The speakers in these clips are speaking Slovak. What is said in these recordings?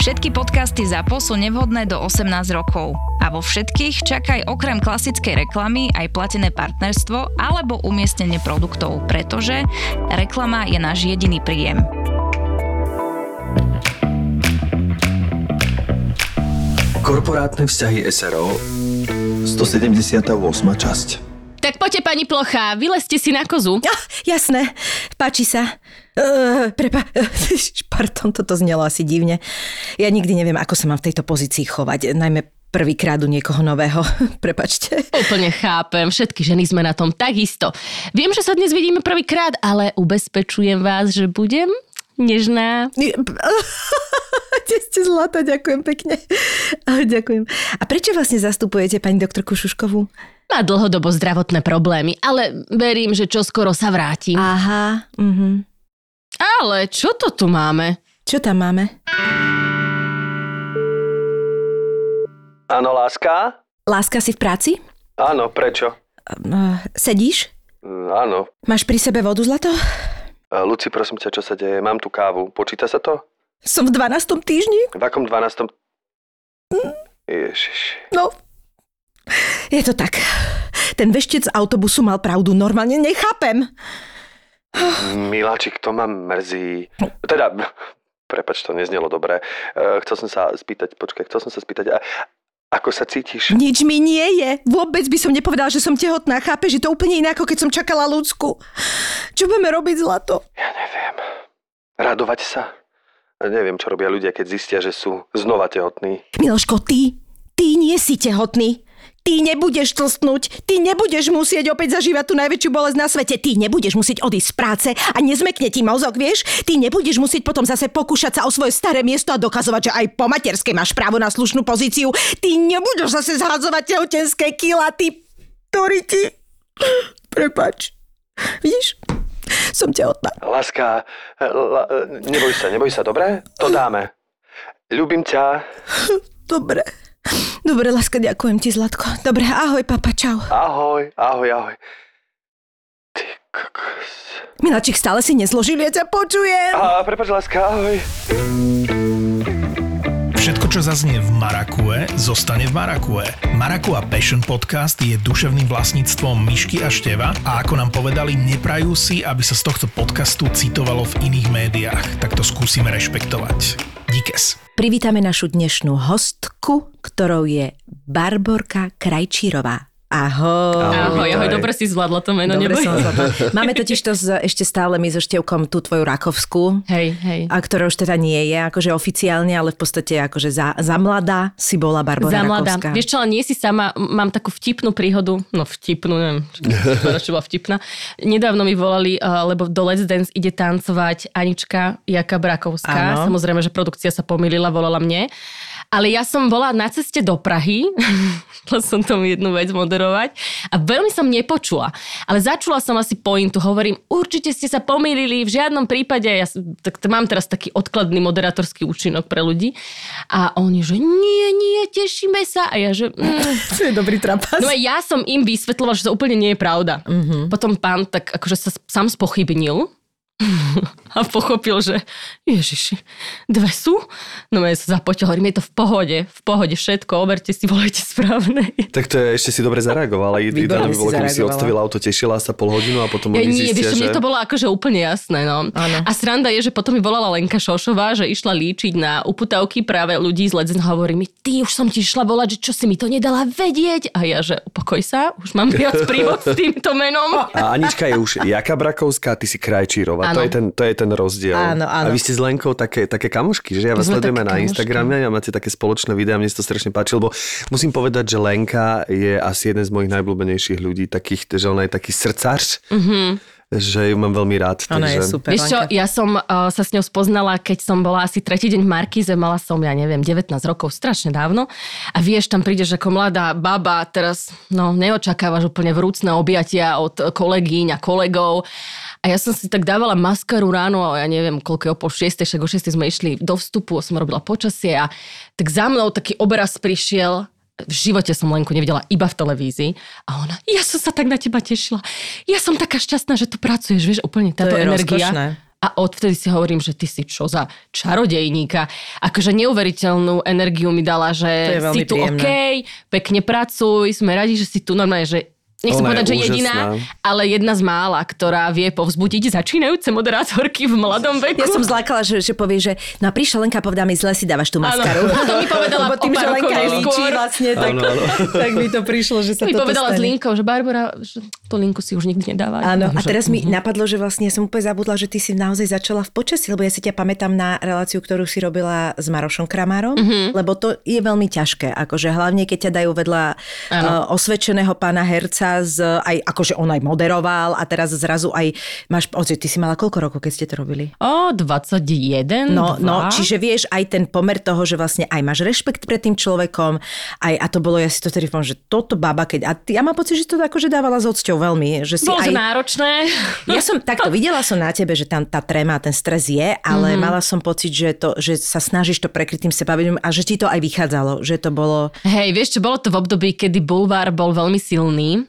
Všetky podcasty ZAPO sú nevhodné do 18 rokov. A vo všetkých čakaj okrem klasickej reklamy aj platené partnerstvo alebo umiestnenie produktov, pretože reklama je náš jediný príjem. Korporátne vzťahy SRO 178. časť Tak poďte, pani Plocha, vylezte si na kozu. Ja, jasné, páči sa. Uh, prepa, pardon, toto znelo asi divne. Ja nikdy neviem, ako sa mám v tejto pozícii chovať, najmä prvýkrát u niekoho nového. Prepačte. Úplne chápem, všetky ženy sme na tom takisto. Viem, že sa dnes vidíme prvýkrát, ale ubezpečujem vás, že budem nežná. Te ste zlata, ďakujem pekne. Ďakujem. A prečo vlastne zastupujete pani doktorku Šuškovú? Má dlhodobo zdravotné problémy, ale verím, že čoskoro sa vrátim. Aha. Mhm. Ale čo to tu máme? Čo tam máme? Áno, láska? Láska si v práci? Áno, prečo? Uh, sedíš? Mm, áno. Máš pri sebe vodu, Zlato? Uh, Luci, prosím ťa, čo sa deje? Mám tu kávu. Počíta sa to? Som v 12. týždni? V akom 12. Ježiš. No, je to tak. Ten veštec autobusu mal pravdu, normálne nechápem. Miláčik, to ma mrzí. Teda, prepač, to neznelo dobre. Uh, chcel som sa spýtať, počkaj, chcel som sa spýtať, a, ako sa cítiš? Nič mi nie je. Vôbec by som nepovedala, že som tehotná. Chápeš, že to úplne iné, ako keď som čakala ľudsku. Čo budeme robiť, Zlato? Ja neviem. Radovať sa? Neviem, čo robia ľudia, keď zistia, že sú znova tehotní. Miloško, ty, ty nie si tehotný. Ty nebudeš tlstnúť, ty nebudeš musieť opäť zažívať tú najväčšiu bolesť na svete, ty nebudeš musieť odísť z práce a nezmekne ti mozog, vieš? Ty nebudeš musieť potom zase pokúšať sa o svoje staré miesto a dokazovať, že aj po materskej máš právo na slušnú pozíciu. Ty nebudeš zase zhadzovať tehotenské kila, ty ti... Prepač. Vidíš? Som tehotná. Láska, la, neboj sa, neboj sa, dobre? To dáme. Ľubím ťa. Dobre. Dobre, láska, ďakujem ti, Zlatko. Dobre, ahoj, papa, čau. Ahoj, ahoj, ahoj. Ty kokos. Miláčik, stále si nezložil, ja ťa počujem. A, prepač, láska, ahoj. Všetko, čo zaznie v Marakue, zostane v Marakue. Marakua Passion Podcast je duševným vlastníctvom Myšky a Števa a ako nám povedali, neprajú si, aby sa z tohto podcastu citovalo v iných médiách. Tak to skúsime rešpektovať. Díkes. Privítame našu dnešnú hostku, ktorou je Barborka Krajčírová. Ahoj. Ahoj, ahoj, dobre si zvládla to meno, Dobre neboj. som zvládla. Máme totiž to z, ešte stále my so Števkom tú tvoju Rakovskú, Hej, hej. a ktorá už teda nie je akože oficiálne, ale v podstate akože za, za mladá si bola Barbara Za mladá. Rakovská. Vieš čo, ale nie si sama, mám takú vtipnú príhodu, no vtipnú, neviem, čo, čo bola vtipná. Nedávno mi volali, uh, lebo do Let's Dance ide tancovať Anička Jaka Brakovská. Samozrejme, že produkcia sa pomýlila, volala mne. Ale ja som bola na ceste do Prahy, chcela som tomu jednu vec moderovať a veľmi som nepočula. Ale začula som asi pointu, hovorím, určite ste sa pomýlili, v žiadnom prípade, ja tak mám teraz taký odkladný moderátorský účinok pre ľudí a oni, že nie, nie, tešíme sa a ja, že... Mm, To je dobrý trapas. No a ja som im vysvetlovala, že to úplne nie je pravda. Mm-hmm. Potom pán tak akože sa sám spochybnil a pochopil, že ježiši, dve sú? No ja sa zapotil, hovorím, je to v pohode, v pohode všetko, oberte si, volajte správne. Tak to je, ešte si dobre zareagovala. Výborne Ideálne by si bolo, keby si odstavila auto, tešila sa pol hodinu a potom Ja oni nie, zistia, vieš, že... mne to bolo akože úplne jasné, no. Áno. A sranda je, že potom mi volala Lenka Šošová, že išla líčiť na uputavky práve ľudí z Ledzen. Hovorí mi, ty už som ti išla volať, že čo si mi to nedala vedieť. A ja, že upokoj sa, už mám viac príhod s týmto menom. A Anička je už Jaka Brakovská, ty si To je, ten, to je ten rozdiel. Áno, áno. A vy ste s Lenkou také, také kamošky, že? Ja vás sledujeme na kamošky. Instagrame a máte také spoločné videá, mne sa to strašne páči, lebo musím povedať, že Lenka je asi jeden z mojich najblúbenejších ľudí, takých, že ona je taký srdcař. Mhm. Mm-hmm. Že ju mám veľmi rád. Ona je takže... super. Vieš čo, ja som uh, sa s ňou spoznala, keď som bola asi tretí deň v Markíze, mala som, ja neviem, 19 rokov, strašne dávno. A vieš, tam prídeš ako mladá baba, teraz no, neočakávaš úplne vrúcne objatia od kolegyň a kolegov. A ja som si tak dávala maskaru ráno, a ja neviem, koľko je o pol šiestej, však o šiestej sme išli do vstupu, som robila počasie a tak za mnou taký obraz prišiel, v živote som Lenku nevidela iba v televízii a ona, ja som sa tak na teba tešila. Ja som taká šťastná, že tu pracuješ, vieš, úplne táto je energia. rozkošné. A odvtedy si hovorím, že ty si čo za čarodejníka. Akože neuveriteľnú energiu mi dala, že To si tu príjemné. OK, pekne pracuj, sme radi, že si tu normálne, že Nechcem Ona je povedať, že úžasná. jediná, ale jedna z mála, ktorá vie povzbudiť začínajúce moderátorky v mladom veku. Ja som zlákala, že, že povie, že no a prišla Lenka a povedala mi, zle si dávaš tú maskaru. Áno, to mi povedala Lebo tým, že Lenka rokov líči vlastne, tak, Áno, áno. tak mi to prišlo, že sa mi toto povedala stane. s Linkou, že Barbara, že tú linku si už nikdy nedáva. Áno, a teraz mi Mhm. napadlo, že vlastne som úplne zabudla, že ty si naozaj začala v počasí, lebo ja si ťa pamätám na reláciu, ktorú si robila s Marošom Kramárom, Mhm. lebo to je veľmi ťažké, akože hlavne keď ťa dajú vedľa uh, osvedčeného pána herca, z, aj, akože on aj moderoval a teraz zrazu aj máš, oci, ty si mala koľko rokov, keď ste to robili? O, 21, No, no, 2. čiže vieš aj ten pomer toho, že vlastne aj máš rešpekt pred tým človekom, aj, a to bolo, ja si to tedy že toto baba, keď, a ty, ja mám pocit, že to akože dávala s odsťou veľmi, že si Bolo aj... náročné. Ja som takto, videla som na tebe, že tam tá tréma, ten stres je, ale mm-hmm. mala som pocit, že, to, že sa snažíš to prekryť tým sebavedomím a že ti to aj vychádzalo, že to bolo... Hej, vieš čo, bolo to v období, kedy Bulvár bol veľmi silný.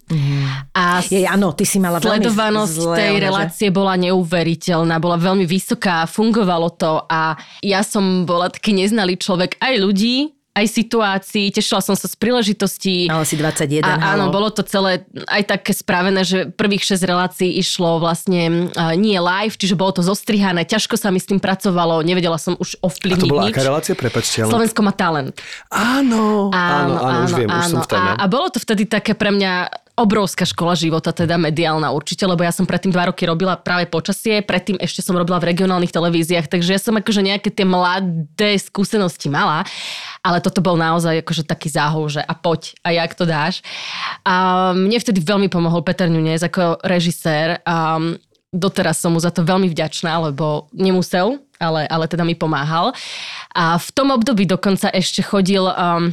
A Je, áno, ty si mala veľmi Sledovanosť zlé, tej že- relácie bola neuveriteľná, bola veľmi vysoká, fungovalo to a ja som bola taký neznalý človek aj ľudí, aj situácií, tešila som sa z príležitostí. Mala si 21, A, áno, halo. bolo to celé aj také spravené, že prvých 6 relácií išlo vlastne uh, nie live, čiže bolo to zostrihané, ťažko sa mi s tým pracovalo, nevedela som už A ovplyvniť to bola nič. aká relácia? Prepačte, ale... Slovensko má talent. Áno, áno, áno, už viem, už som v téme. A, a bolo to vtedy také pre mňa obrovská škola života, teda mediálna určite, lebo ja som predtým dva roky robila práve počasie, predtým ešte som robila v regionálnych televíziách, takže ja som akože nejaké tie mladé skúsenosti mala, ale toto bol naozaj akože taký záhul, že a poď, a jak to dáš. A mne vtedy veľmi pomohol Peter Nunez ako režisér a doteraz som mu za to veľmi vďačná, lebo nemusel, ale, ale teda mi pomáhal. A v tom období dokonca ešte chodil um,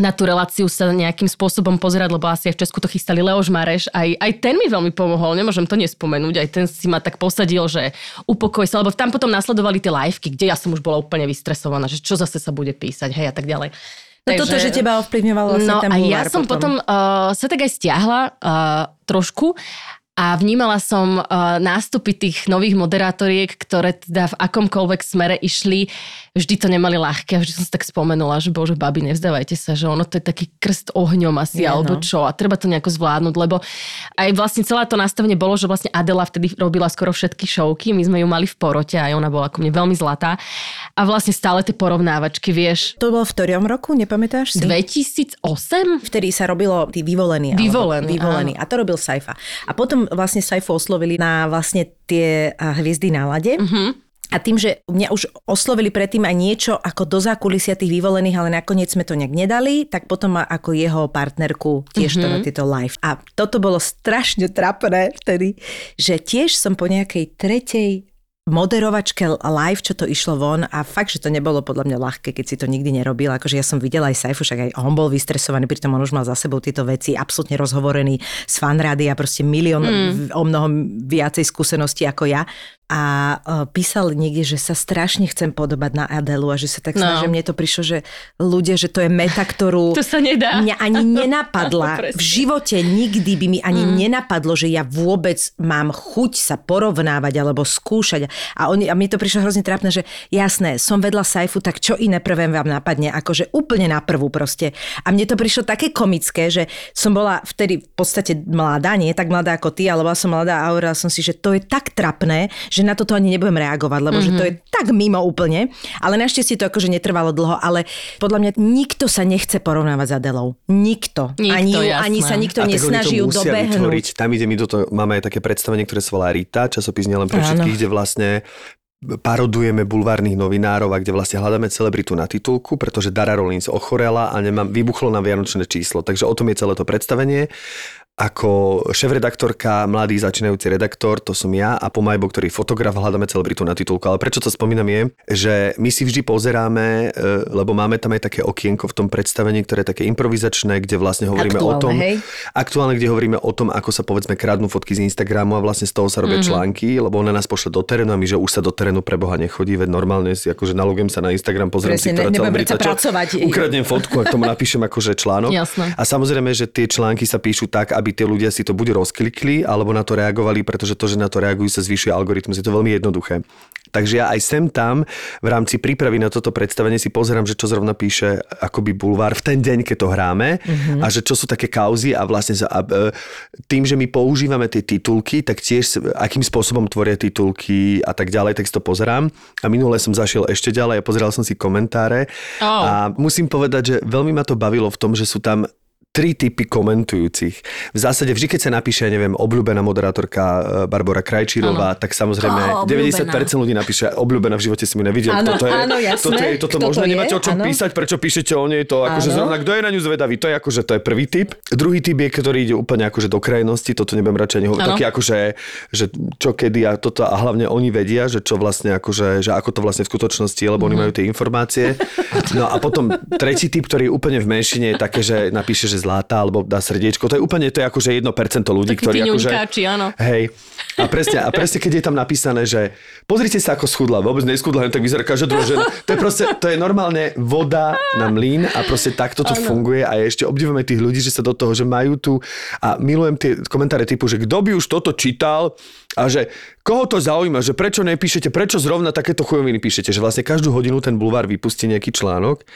na tú reláciu sa nejakým spôsobom pozerať, lebo asi aj v Česku to chystali Leoš Mareš. Aj, aj ten mi veľmi pomohol, nemôžem to nespomenúť. Aj ten si ma tak posadil, že upokoj sa, lebo tam potom nasledovali tie liveky, kde ja som už bola úplne vystresovaná, že čo zase sa bude písať, hej a tak ďalej. No toto, že teba ovplyvňoval vlastne No ten a ja som potom, uh, sa tak aj stiahla uh, trošku a vnímala som uh, nástupy tých nových moderátoriek, ktoré teda v akomkoľvek smere išli, vždy to nemali ľahké a vždy som si tak spomenula, že bože, babi, nevzdávajte sa, že ono to je taký krst ohňom asi, Je, alebo no. čo a treba to nejako zvládnuť, lebo aj vlastne celé to nastavenie bolo, že vlastne Adela vtedy robila skoro všetky šovky, my sme ju mali v porote a ona bola ako mne veľmi zlatá a vlastne stále tie porovnávačky, vieš, To bolo v ktorom roku, nepamätáš si? 2008? Vtedy sa robilo tí vyvolení. Alebo, vyvolení. A to robil Saifa. A potom vlastne Saifu oslovili na vlastne tie a, hviezdy na lade. Uh-huh. A tým, že mňa už oslovili predtým aj niečo ako do zákulisia tých vyvolených, ale nakoniec sme to nejak nedali, tak potom ma ako jeho partnerku tiež to na tieto live. A toto bolo strašne trapné vtedy, že tiež som po nejakej tretej moderovačke live, čo to išlo von a fakt, že to nebolo podľa mňa ľahké, keď si to nikdy nerobil. Akože ja som videla aj Saifu, však aj on bol vystresovaný, pritom on už mal za sebou tieto veci, absolútne rozhovorený z fanrády a proste milión, mm. o mnoho viacej skúseností ako ja. A uh, písal niekde, že sa strašne chcem podobať na Adelu a že sa tak No. snažím. Mne to prišlo, že ľudia, že to je meta, ktorú... To sa nedá. Mňa ani nenapadla. Presne. v živote nikdy by mi ani mm. nenapadlo, že ja vôbec mám chuť sa porovnávať alebo skúšať. A, oni, a mne to prišlo hrozne trápne, že jasné, som vedľa Saifu, tak čo iné prvé vám napadne, akože úplne na prvú proste. A mne to prišlo také komické, že som bola vtedy v podstate mladá, nie tak mladá ako ty, ale bola som mladá a hovorila som si, že to je tak trapné, že na toto ani nebudem reagovať, lebo mm-hmm. že to je tak mimo úplne. Ale našťastie to akože netrvalo dlho, ale podľa mňa nikto sa nechce porovnávať s Adelou. Nikto. Nikto, ani, ju, jasné. ani sa nikto A nesnaží ju vytvoriť. dobehnúť. Tam ide mi do toho, máme aj také predstavenie, ktoré sa volá Rita, časopis nielen pre všetkých, kde vlastne parodujeme bulvárnych novinárov a kde vlastne hľadáme celebritu na titulku, pretože Dara Rollins ochorela a nemám, vybuchlo na vianočné číslo. Takže o tom je celé to predstavenie. Ako šéf-redaktorka, mladý začínajúci redaktor, to som ja, a Pomajbo, ktorý fotograf, hľadáme celebritu na titulku. Ale prečo to spomínam je, že my si vždy pozeráme, e, lebo máme tam aj také okienko v tom predstavení, ktoré je také improvizačné, kde vlastne hovoríme Aktuálne, o tom, hej? aktuálne, kde hovoríme o tom, ako sa povedzme kradnú fotky z Instagramu a vlastne z toho sa robia mm-hmm. články, lebo ona nás pošle do terénu a my, že už sa do terénu pre Boha nechodí, veď normálne si akože nalogujem sa na Instagram, pozriem si, Presne, ktorá ne- celebrita, predsa pracovať. ukradnem fotku a k tomu napíšem akože článok. Jasné. A samozrejme, že tie články sa píšu tak, aby tí ľudia si to buď rozklikli, alebo na to reagovali, pretože to, že na to reagujú, sa zvyšuje algoritmus. Je to veľmi jednoduché. Takže ja aj sem tam v rámci prípravy na toto predstavenie si pozerám, že čo zrovna píše akoby bulvár v ten deň, keď to hráme mm-hmm. a že čo sú také kauzy a vlastne sa, a, e, tým, že my používame tie titulky, tak tiež akým spôsobom tvoria titulky a tak ďalej, tak si to pozerám. A minule som zašiel ešte ďalej a pozeral som si komentáre Oh. a musím povedať, že veľmi ma to bavilo v tom, že sú tam tri typy komentujúcich. V zásade vždy, keď sa napíše, ja neviem, obľúbená moderátorka e, Barbara Krajčírová, tak samozrejme Ó, 90% obľúbená. ľudí napíše obľúbená, v živote si mi nevidel. Áno, toto je, áno, jasné. toto, je, toto Kto to možno je? nemáte o čom Áno. písať, prečo píšete o nej, to akože zrovna, kto je na ňu zvedavý, to je akože, to je prvý typ. Druhý typ je, ktorý ide úplne akože do krajnosti, toto nebudem radšej ani hovoriť, Áno. taký akože, že čo kedy a toto a hlavne oni vedia, že čo vlastne akože, že ako to vlastne v skutočnosti lebo oni majú tie informácie. No a potom tretí typ, ktorý je úplne v menšine, je také, že napíše, že zláta alebo dá srdiečko. To je úplne, to je akože 1% ľudí, Takí ktorí akože... áno. Hej. A presne, a presne, keď je tam napísané, že pozrite sa, ako schudla, vôbec neschudla, len tak vyzerá každá druhá žena. To je proste, to je normálne voda na mlín a proste takto to funguje a ešte obdivujeme tých ľudí, že sa do toho, že majú tu a milujem tie komentáre typu, že kto by už toto čítal a že koho to zaujíma, že prečo nepíšete, prečo zrovna takéto chujoviny píšete, že vlastne každú hodinu ten bulvár vypustí nejaký článok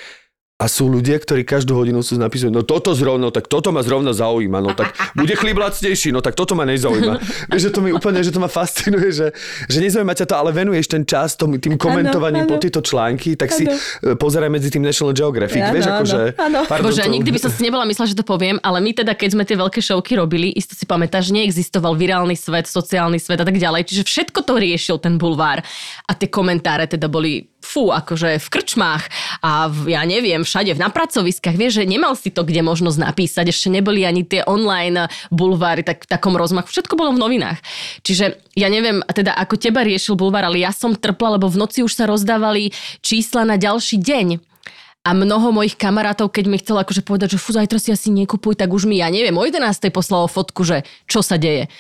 a sú ľudia, ktorí každú hodinu sú napísajú, no toto zrovna, tak toto ma zrovna zaujíma, no tak bude chlíb lacnejší, no tak toto ma nezaujíma. Vieš, že to mi úplne, že to ma fascinuje, že, že nezaujíma ťa to, ale venuješ ten čas tom, tým komentovaním áno. po tieto články, tak si e, pozeraj medzi tým National Geographic. Áno, vieš, akože... Pardon, Bože, to- nikdy by som si nebola myslela, že to poviem, ale my teda, keď sme tie veľké showky robili, isto si pamätáš, neexistoval virálny svet, sociálny svet a tak ďalej, čiže všetko to riešil ten bulvár. A tie komentáre teda boli fú, akože v krčmách a v, ja neviem, všade na pracoviskách, vieš, že nemal si to kde možnosť napísať, ešte neboli ani tie online bulváry tak, v takom rozmachu, všetko bolo v novinách. Čiže ja neviem, teda ako teba riešil bulvár, ale ja som trpla, lebo v noci už sa rozdávali čísla na ďalší deň. A mnoho mojich kamarátov, keď mi chcelo akože povedať, že fú, zajtra si asi nekupuj, tak už mi, ja neviem, o 11. poslalo fotku, že čo sa deje.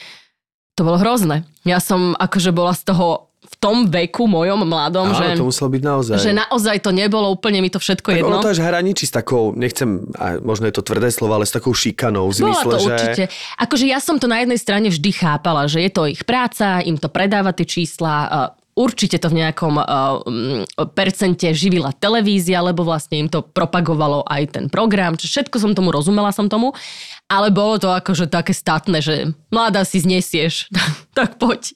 To bolo hrozné. Ja som akože bola z toho v tom veku mojom mladom, Áno, že, to muselo byť naozaj. že naozaj to nebolo úplne mi to všetko tak jedno. ono to až hraničí s takou, nechcem, a možno je to tvrdé slovo, ale s takou šikanou. V Bola zmysle, to že... určite. Akože ja som to na jednej strane vždy chápala, že je to ich práca, im to predáva tie čísla, určite to v nejakom uh, percente živila televízia, lebo vlastne im to propagovalo aj ten program, čiže všetko som tomu, rozumela som tomu, ale bolo to akože také statné, že mladá si znesieš, tak poď.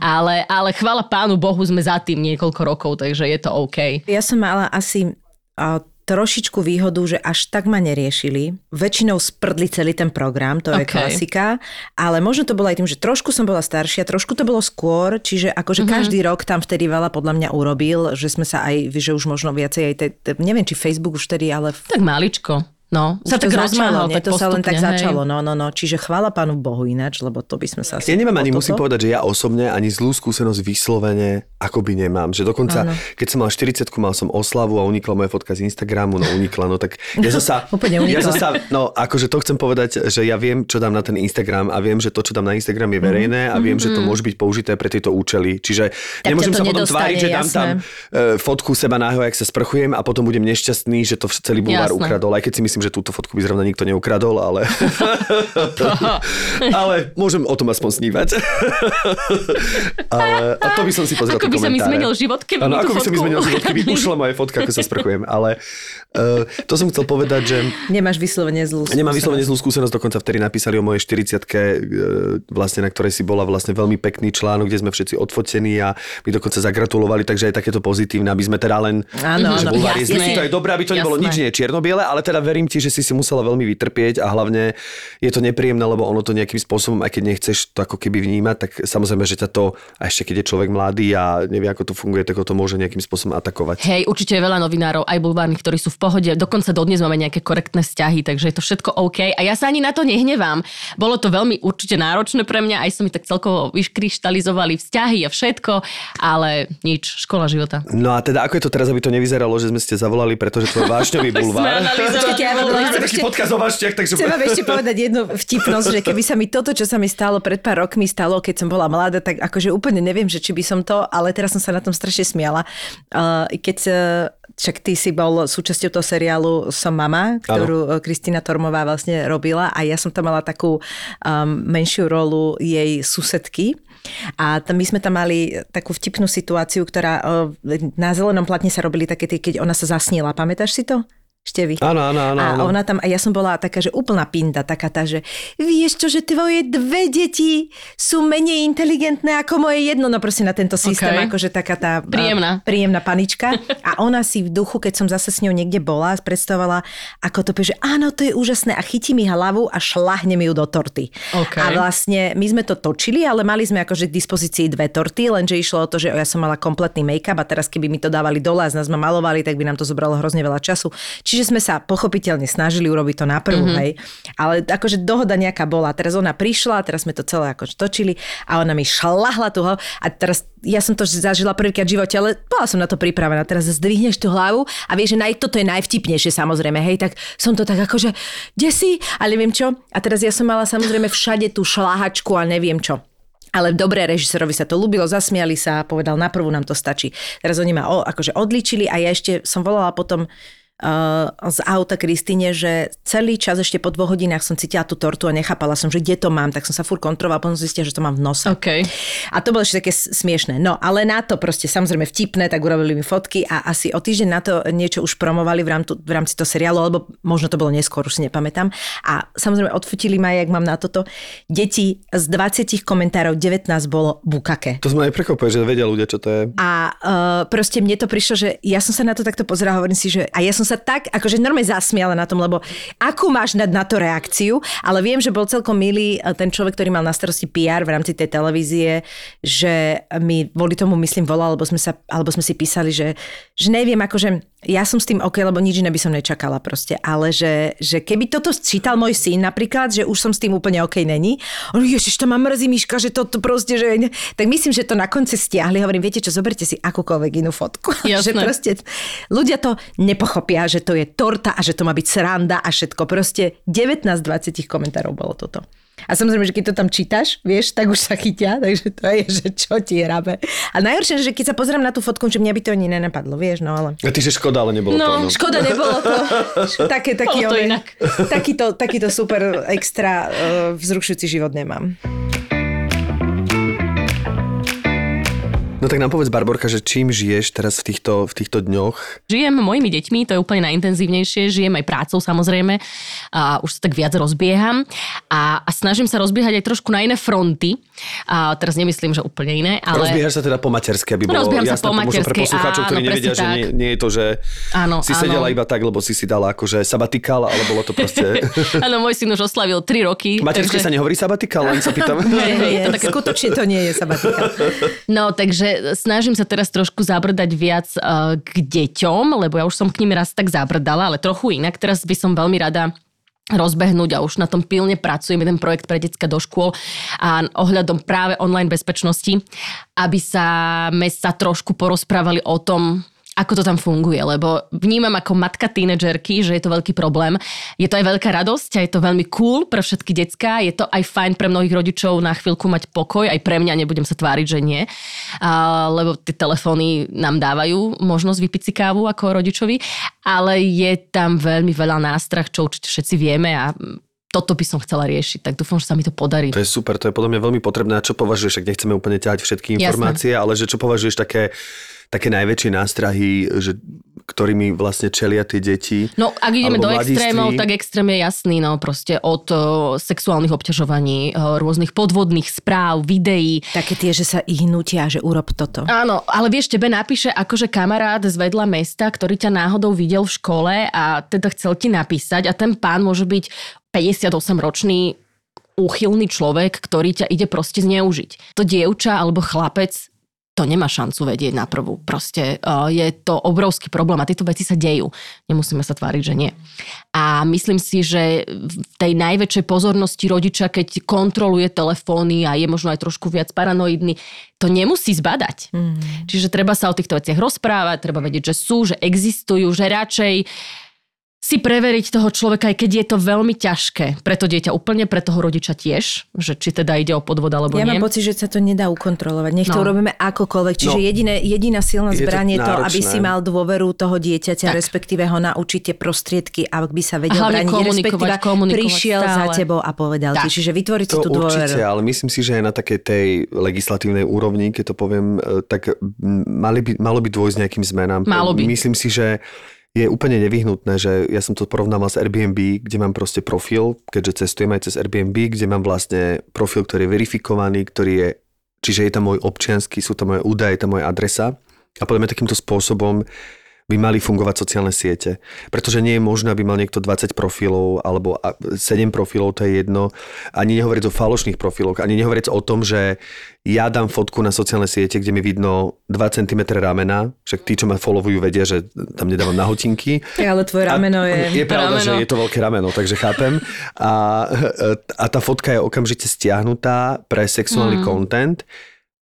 Ale, ale chvala pánu Bohu, sme za tým niekoľko rokov, takže je to OK. Ja som mala asi a, trošičku výhodu, že až tak ma neriešili. Väčšinou sprdli celý ten program, to je OK. klasika, ale možno to bolo aj tým, že trošku som bola staršia, trošku to bolo skôr, čiže akože Mhm. mm-hmm. každý rok tam vtedy veľa podľa mňa urobil, že sme sa aj, že už možno viacej aj, te, te, neviem, či Facebook už vtedy, ale Tak maličko. No, sa to tak začalo, rozmáhal, nie? tak to sa len tak hej. začalo, no, no, no. Čiže chvála pánu Bohu ináč, lebo to by sme sa. Ja nemám ani, o musím toto- povedať, že ja osobne ani zlú skúsenosť vyslovene akoby nemám. Že dokonca, Áno. keď som mal 40 mal som oslavu a unikla moja fotka z Instagramu, no unikla, no tak ja zasa, Úplne ja unikla. zasa, no akože to chcem povedať, že ja viem, čo dám na ten Instagram a viem, že to, čo dám na Instagram je verejné a viem, že to môže byť použité pre tieto účely. Čiže nemôžem ťa to sa potom tváriť, že dám tam e, fotku seba náho, jak sa sprchujem a potom budem nešťastný, že to celý bulvár ukradol, aj keď si myslím, že túto fotku by zrovna nikto neukradol, ale... ale môžem o tom aspoň snívať. ale, a to by som si pozrel Ako by sa mi zmenil život, keby tú ako by sa mi zmenil život, keby ušla moja fotka, ako sa sprchujem. Ale uh, to som chcel povedať, že Nemáš vyslovene zlú Nemám skúsenosť. vyslovene zlú skúsenosť, dokonca vtedy napísali o mojej 40 vlastne na ktorej si bola vlastne veľmi pekný článok, kde sme všetci odfotení a mi dokonca zagratulovali, takže aj takéto pozitívne, aby sme teda len, Áno, áno, to je dobré, aby to nebolo Jasné. nič nie čierno-biele, ale teda verím cením ti, že si si musela veľmi vytrpieť a hlavne je to nepríjemné, lebo ono to nejakým spôsobom, aj keď nechceš to ako keby vnímať, tak samozrejme, že ťa to, a ešte keď je človek mladý a nevie, ako to funguje, tak ho to môže nejakým spôsobom atakovať. Hej, určite je veľa novinárov, aj bulvárnych, ktorí sú v pohode. Dokonca dodnes máme nejaké korektné vzťahy, takže je to všetko OK. A ja sa ani na to nehnevám. Bolo to veľmi určite náročné pre mňa, aj som mi tak celkovo vyškryštalizovali vzťahy a všetko, ale nič, škola života. No a teda ako je to teraz, aby to nevyzeralo, že sme ste zavolali, pretože tvoj vášňový bulvár. Počkajte, ja vám len chcem Taký ešte- podcast o vášniach, takže... Chcem vám ešte povedať jednu vtipnosť, že keby sa mi toto, čo sa mi stalo pred pár rokmi, stalo, keď som bola mladá, tak akože úplne neviem, že či by som to, ale teraz som sa na tom strašne smiala. Uh, keď uh, však ty si bol súčasťou toho seriálu Som mama, ktorú ano. Kristýna Tormová vlastne robila a ja som tam mala takú um, menšiu rolu jej susedky. A tam, my sme tam mali takú vtipnú situáciu, ktorá uh, na zelenom platne sa robili také tie, keď ona sa zasnila. Pamätáš si to? Števi. Áno, áno, áno. A áno. ona tam, a ja som bola taká, že úplná pinda, taká tá, že vieš čo, že tvoje dve deti sú menej inteligentné ako moje jedno, no proste na tento systém, Ok. akože taká tá a, Príjemná. príjemná panička. A ona si v duchu, keď som zase s ňou niekde bola, predstavovala, ako to že áno, to je úžasné a chytí mi hlavu a šlahne mi ju do torty. Ok. A vlastne my sme to točili, ale mali sme akože k dispozícii dve torty, lenže išlo o to, že ja som mala kompletný make-up a teraz keby mi to dávali dole a z nás ma malovali, tak by nám to zobralo hrozne veľa času. Čiže sme sa pochopiteľne snažili urobiť to na prvú, mm-hmm. hej. Ale akože dohoda nejaká bola. Teraz ona prišla, teraz sme to celé akože točili a ona mi šlahla tú hlavu a teraz ja som to zažila prvýkrát v živote, ale bola som na to pripravená. Teraz zdvihneš tú hlavu a vieš, že naj, toto je najvtipnejšie samozrejme, hej, tak som to tak akože, si? A neviem čo. A teraz ja som mala samozrejme všade tú šláhačku a neviem čo. Ale dobre, režisérovi sa to ľúbilo, zasmiali sa a povedal, na prvú nám to stačí. Teraz oni ma o, akože odličili a ja ešte som volala potom z auta Kristine, že celý čas ešte po dvoch hodinách som cítila tú tortu a nechápala som, že kde to mám, tak som sa fur kontrolovala, potom zistila, že to mám v nose. OK. A to bolo ešte také smiešné. No, ale na to proste samozrejme vtipné, tak urobili mi fotky a asi o týždeň na to niečo už promovali v, rámci, v rámci toho seriálu, alebo možno to bolo neskôr, už si nepamätám. A samozrejme odfotili ma, jak mám na toto. Deti z 20 komentárov 19 bolo bukake. To sme aj prekvapuje, že vedia ľudia, čo to je. A uh, proste mne to prišlo, že ja som sa na to takto pozerala, hovorím si, že a ja som sa tak akože normálne zasmiala na tom, lebo akú máš na, na to reakciu, ale viem, že bol celkom milý eh, ten človek, ktorý mal na starosti PR v rámci tej televízie, že mi kvôli tomu myslím volal, alebo sme, sa, alebo sme si písali, že, že neviem, akože ja som s tým OK, lebo nič iné by som nečakala proste, ale že, že keby toto čítal môj syn napríklad, že už som s tým úplne OK není, on ježiš, to ma mrzí Miška, že toto proste, že... Tak myslím, že to na konci stiahli, hovorím, viete čo, zoberte si akúkoľvek inú fotku. že Jasné. proste ľudia to nepochopia, že to je torta a že to má byť sranda a všetko. Proste 19 z 20 komentárov bolo toto. A samozrejme, že keď to tam čítaš, vieš, tak už sa chytia, takže to je, že čo ti hrabe. A najhoršie, že keď sa pozriem na tú fotku, že mňa by to ani nenapadlo, vieš, no ale... A ty, že škoda, ale nebolo to. No, No. Škoda, nebolo to. Také, taký, Bolo to inak. takýto, takýto super extra uh, vzrušujúci život nemám. No tak nám povedz, Barborka, že čím žiješ teraz v týchto, v týchto dňoch? Žijem mojimi deťmi, to je úplne najintenzívnejšie, žijem aj prácou samozrejme a už sa tak viac rozbieham a, a snažím sa rozbiehať aj trošku na iné fronty. A teraz nemyslím, že úplne iné, ale... Rozbiehaš sa teda po materskej, aby bolo Rozbieham sa jasné, po možno pre poslucháčov, ktorí áno, nevedia, že tak. nie, nie, je to, že Áno, si áno. sedela iba tak, lebo si si dala akože sabatikál, ale bolo to proste... Áno, môj syn už oslavil 3 roky. Materskej sa nehovorí sabatikál, len sa pýtam. Nie, to také- skutočne to nie je sabatika. No, takže snažím sa teraz trošku zabrdať viac uh, k deťom, lebo ja už som k nim raz tak zabrdala, ale trochu inak. Teraz by som veľmi rada rozbehnúť a už na tom pilne pracujem, jeden projekt pre detská do škôl a ohľadom práve online bezpečnosti, aby sa me sa trošku porozprávali o tom, ako to tam funguje, lebo vnímam ako matka tínedžerky, že je to veľký problém. Je to aj veľká radosť a je to veľmi cool pre všetky decká, je to aj fajn pre mnohých rodičov na chvíľku mať pokoj, aj pre mňa, nebudem sa tváriť, že nie, a, lebo tie telefóny nám dávajú možnosť vypiť si kávu ako rodičovi, ale je tam veľmi veľa nástrah, čo určite všetci vieme a toto by som chcela riešiť, tak dúfam, že sa mi to podarí. To je super, to je podľa mňa veľmi potrebné. A čo považuješ, ak nechceme úplne ťahať všetky informácie, ale že čo považuješ také také najväčšie nástrahy, že ktorými vlastne čelia tie deti. No, ak ideme do mladiství. extrémov, tak extrém je jasný, no proste od o, sexuálnych obťažovaní, o, rôznych podvodných správ, videí. Také tie, že sa ich nutia, že urob toto. Áno, ale vieš, tebe napíše akože kamarát z vedľa mesta, ktorý ťa náhodou videl v škole a teda chcel ti napísať a ten pán môže byť 58-ročný úchylný človek, ktorý ťa ide proste zneužiť. To dievča alebo chlapec to nemá šancu vedieť na prvú. Proste uh, je to obrovský problém a tieto veci sa dejú. Nemusíme sa tváriť, že nie. A myslím si, že v tej najväčšej pozornosti rodiča, keď kontroluje telefóny a je možno aj trošku viac paranoidný, to nemusí zbadať. Mm. Čiže treba sa o týchto veciach rozprávať, treba vedieť, že sú, že existujú, že radšej si preveriť toho človeka, aj keď je to veľmi ťažké. Pre to dieťa úplne, pre toho rodiča tiež, že či teda ide o podvod alebo Ja nie. mám pocit, že sa to nedá ukontrolovať. Nech to No. urobíme akokoľvek. Čiže No. jediné, jediná silná Je to je to, aby si mal dôveru toho dieťaťa, Tak. respektíve ho naučiť tie prostriedky, aby sa vedel hlavne brániť, respektíve komunikovať prišiel stále. za tebou a povedal ti. Tak. Čiže vytvoriť si To tú dôveru. určite, ale myslím si, že aj na takej tej legislatívnej úrovni, keď to poviem, e, tak mali by, malo by dôjsť nejakým zmenám. Malo by. Myslím si, že je úplne nevyhnutné, že ja som to porovnával s Airbnb, kde mám proste profil, keďže cestujem aj cez Airbnb, kde mám vlastne profil, ktorý je verifikovaný, ktorý je, čiže je tam môj občiansky, sú tam moje údaje, je tam moja adresa. A podľa mňa takýmto spôsobom by mali fungovať sociálne siete. Pretože nie je možné, aby mal niekto 20 profilov alebo a- 7 profilov, to je jedno. Ani nehovoriť o falošných profiloch, ani nehovoriť o tom, že ja dám fotku na sociálne siete, kde mi vidno 2 cm ramena, však tí, čo ma followujú, vedia, že tam nedávam na hotinky. Ale tvoje rameno je... Je pravda, rameno. že je to veľké rameno, takže chápem. A, a tá fotka je okamžite stiahnutá pre sexuálny mm. content,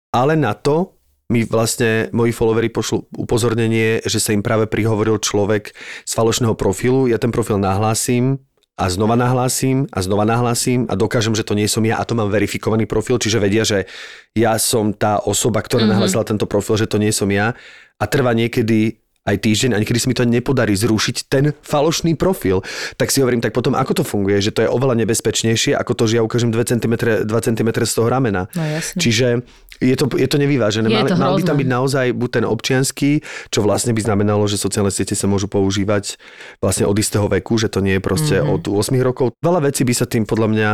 ale na to mi vlastne moji followery pošlú upozornenie, že sa im práve prihovoril človek z falošného profilu. Ja ten profil nahlásim a znova nahlásim a znova nahlásim a dokážem, že to nie som ja a to mám verifikovaný profil, čiže vedia, že ja som tá osoba, ktorá mm-hmm. nahlásila tento profil, že to nie som ja a trvá niekedy aj týždeň a niekedy si mi to nepodarí zrušiť ten falošný profil, tak si hovorím, tak potom ako to funguje, že to je oveľa nebezpečnejšie, ako to, že ja ukážem 2 cm, 2 cm z toho ramena. No jasne. Čiže je to, je to nevyvážené. Je Mal, to mal by tam byť naozaj buď ten občianský, čo vlastne by znamenalo, že sociálne siete sa môžu používať vlastne od istého veku, že to nie je proste Mhm. mm-hmm. od 8 rokov. Veľa vecí by sa tým podľa mňa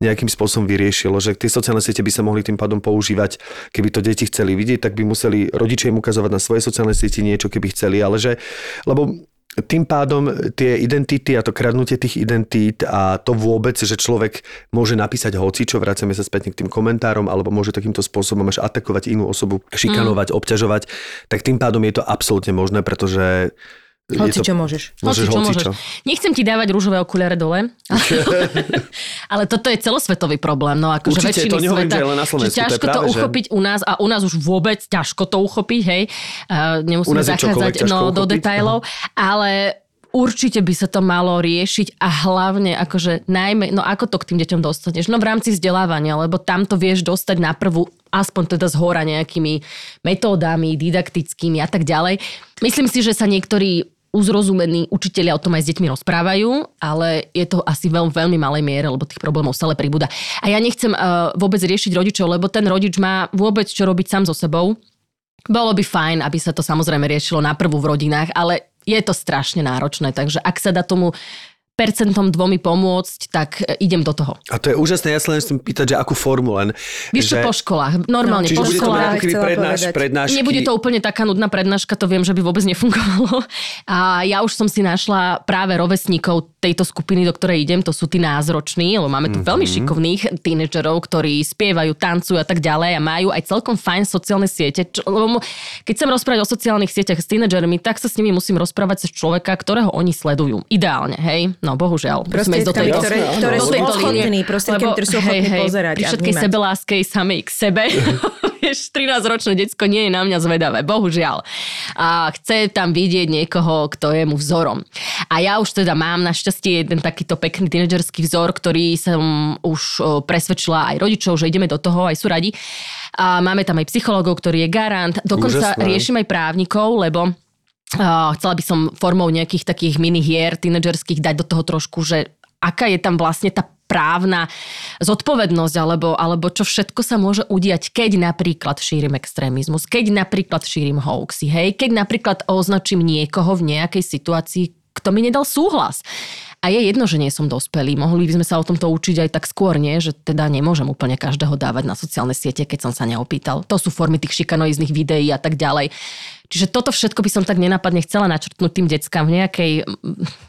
nejakým spôsobom vyriešilo, že tie sociálne siete by sa mohli tým pádom používať, keby to deti chceli vidieť, tak by museli rodičia im ukazovať na svoje sociálne siete niečo, keby chceli, ale že, lebo tým pádom tie identity a to kradnutie tých identít a to vôbec, že človek môže napísať hoci, čo vracame sa späť k tým komentárom, alebo môže takýmto spôsobom až atakovať inú osobu, šikanovať, mm. obťažovať, tak tým pádom je to absolútne možné, pretože Hoci to, čo môžeš. Môžeš Hoci čo hocičo. Nechcem ti dávať rúžové okuliare dole, ale toto je celosvetový problém. No akože Určite, to nehovorím, sveta, že len na Slovensku, že to ťažko to, práve, že- uchopiť u nás a u nás už vôbec ťažko to uchopiť, hej. Uh, nemusíme zachádzať ťažko no, do uchopiť. detailov, ale určite by sa to malo riešiť a hlavne akože najmä, no ako to k tým deťom dostaneš? No v rámci vzdelávania, lebo tam to vieš dostať na prvú aspoň teda z hora nejakými metódami, didaktickými a tak ďalej. Myslím si, že sa niektorí uzrozumení učiteľia o tom aj s deťmi rozprávajú, ale je to asi veľmi, veľmi malej miere, lebo tých problémov stále pribúda. A ja nechcem uh, vôbec riešiť rodičov, lebo ten rodič má vôbec čo robiť sám so sebou. Bolo by fajn, aby sa to samozrejme riešilo na prvú v rodinách, ale je to strašne náročné, takže ak sa dá tomu percentom dvomi pomôcť, tak e, idem do toho. A to je úžasné, ja sa len chcem pýtať, že akú formu len. Vieš že, po školách, normálne čiže po bude to školách. chcela prednáš, prednášky. Nebude to úplne taká nudná prednáška, to viem, že by vôbec nefungovalo. A ja už som si našla práve rovesníkov tejto skupiny, do ktorej idem, to sú tí názroční, lebo máme tu mm-hmm. veľmi šikovných tínedžerov, ktorí spievajú, tancujú a tak ďalej a majú aj celkom fajn sociálne siete. Čo, lebo keď chcem rozprávať o sociálnych sieťach s tínedžermi, tak sa s nimi musím rozprávať cez človeka, ktorého oni sledujú. Ideálne, hej? No bohužiaľ. ísť do tejto- ktoré, ktoré Do sú tejto ochotní, línie. prostriedkami, ktoré sú ochotní pozerať Pri všetkej sebeláske sami k sebe. Vieš, 13-ročné decko nie je na mňa zvedavé, bohužiaľ. A chce tam vidieť niekoho, kto je mu vzorom. A ja už teda mám našťastie jeden takýto pekný tínedžerský vzor, ktorý som už presvedčila aj rodičov, že ideme do toho, aj sú radi. A máme tam aj psychologov, ktorý je garant. Dokonca Úžasné. riešim aj právnikov, lebo Uh, chcela by som formou nejakých takých mini hier tínedžerských dať do toho trošku, že aká je tam vlastne tá právna zodpovednosť, alebo, alebo čo všetko sa môže udiať, keď napríklad šírim extrémizmus, keď napríklad šírim hoaxy, hej, keď napríklad označím niekoho v nejakej situácii, kto mi nedal súhlas. A je jedno, že nie som dospelý. Mohli by sme sa o tomto učiť aj tak skôr, nie? Že teda nemôžem úplne každého dávať na sociálne siete, keď som sa neopýtal. To sú formy tých šikanoizných videí a tak ďalej. Čiže toto všetko by som tak nenápadne chcela načrtnúť tým deckám v nejakej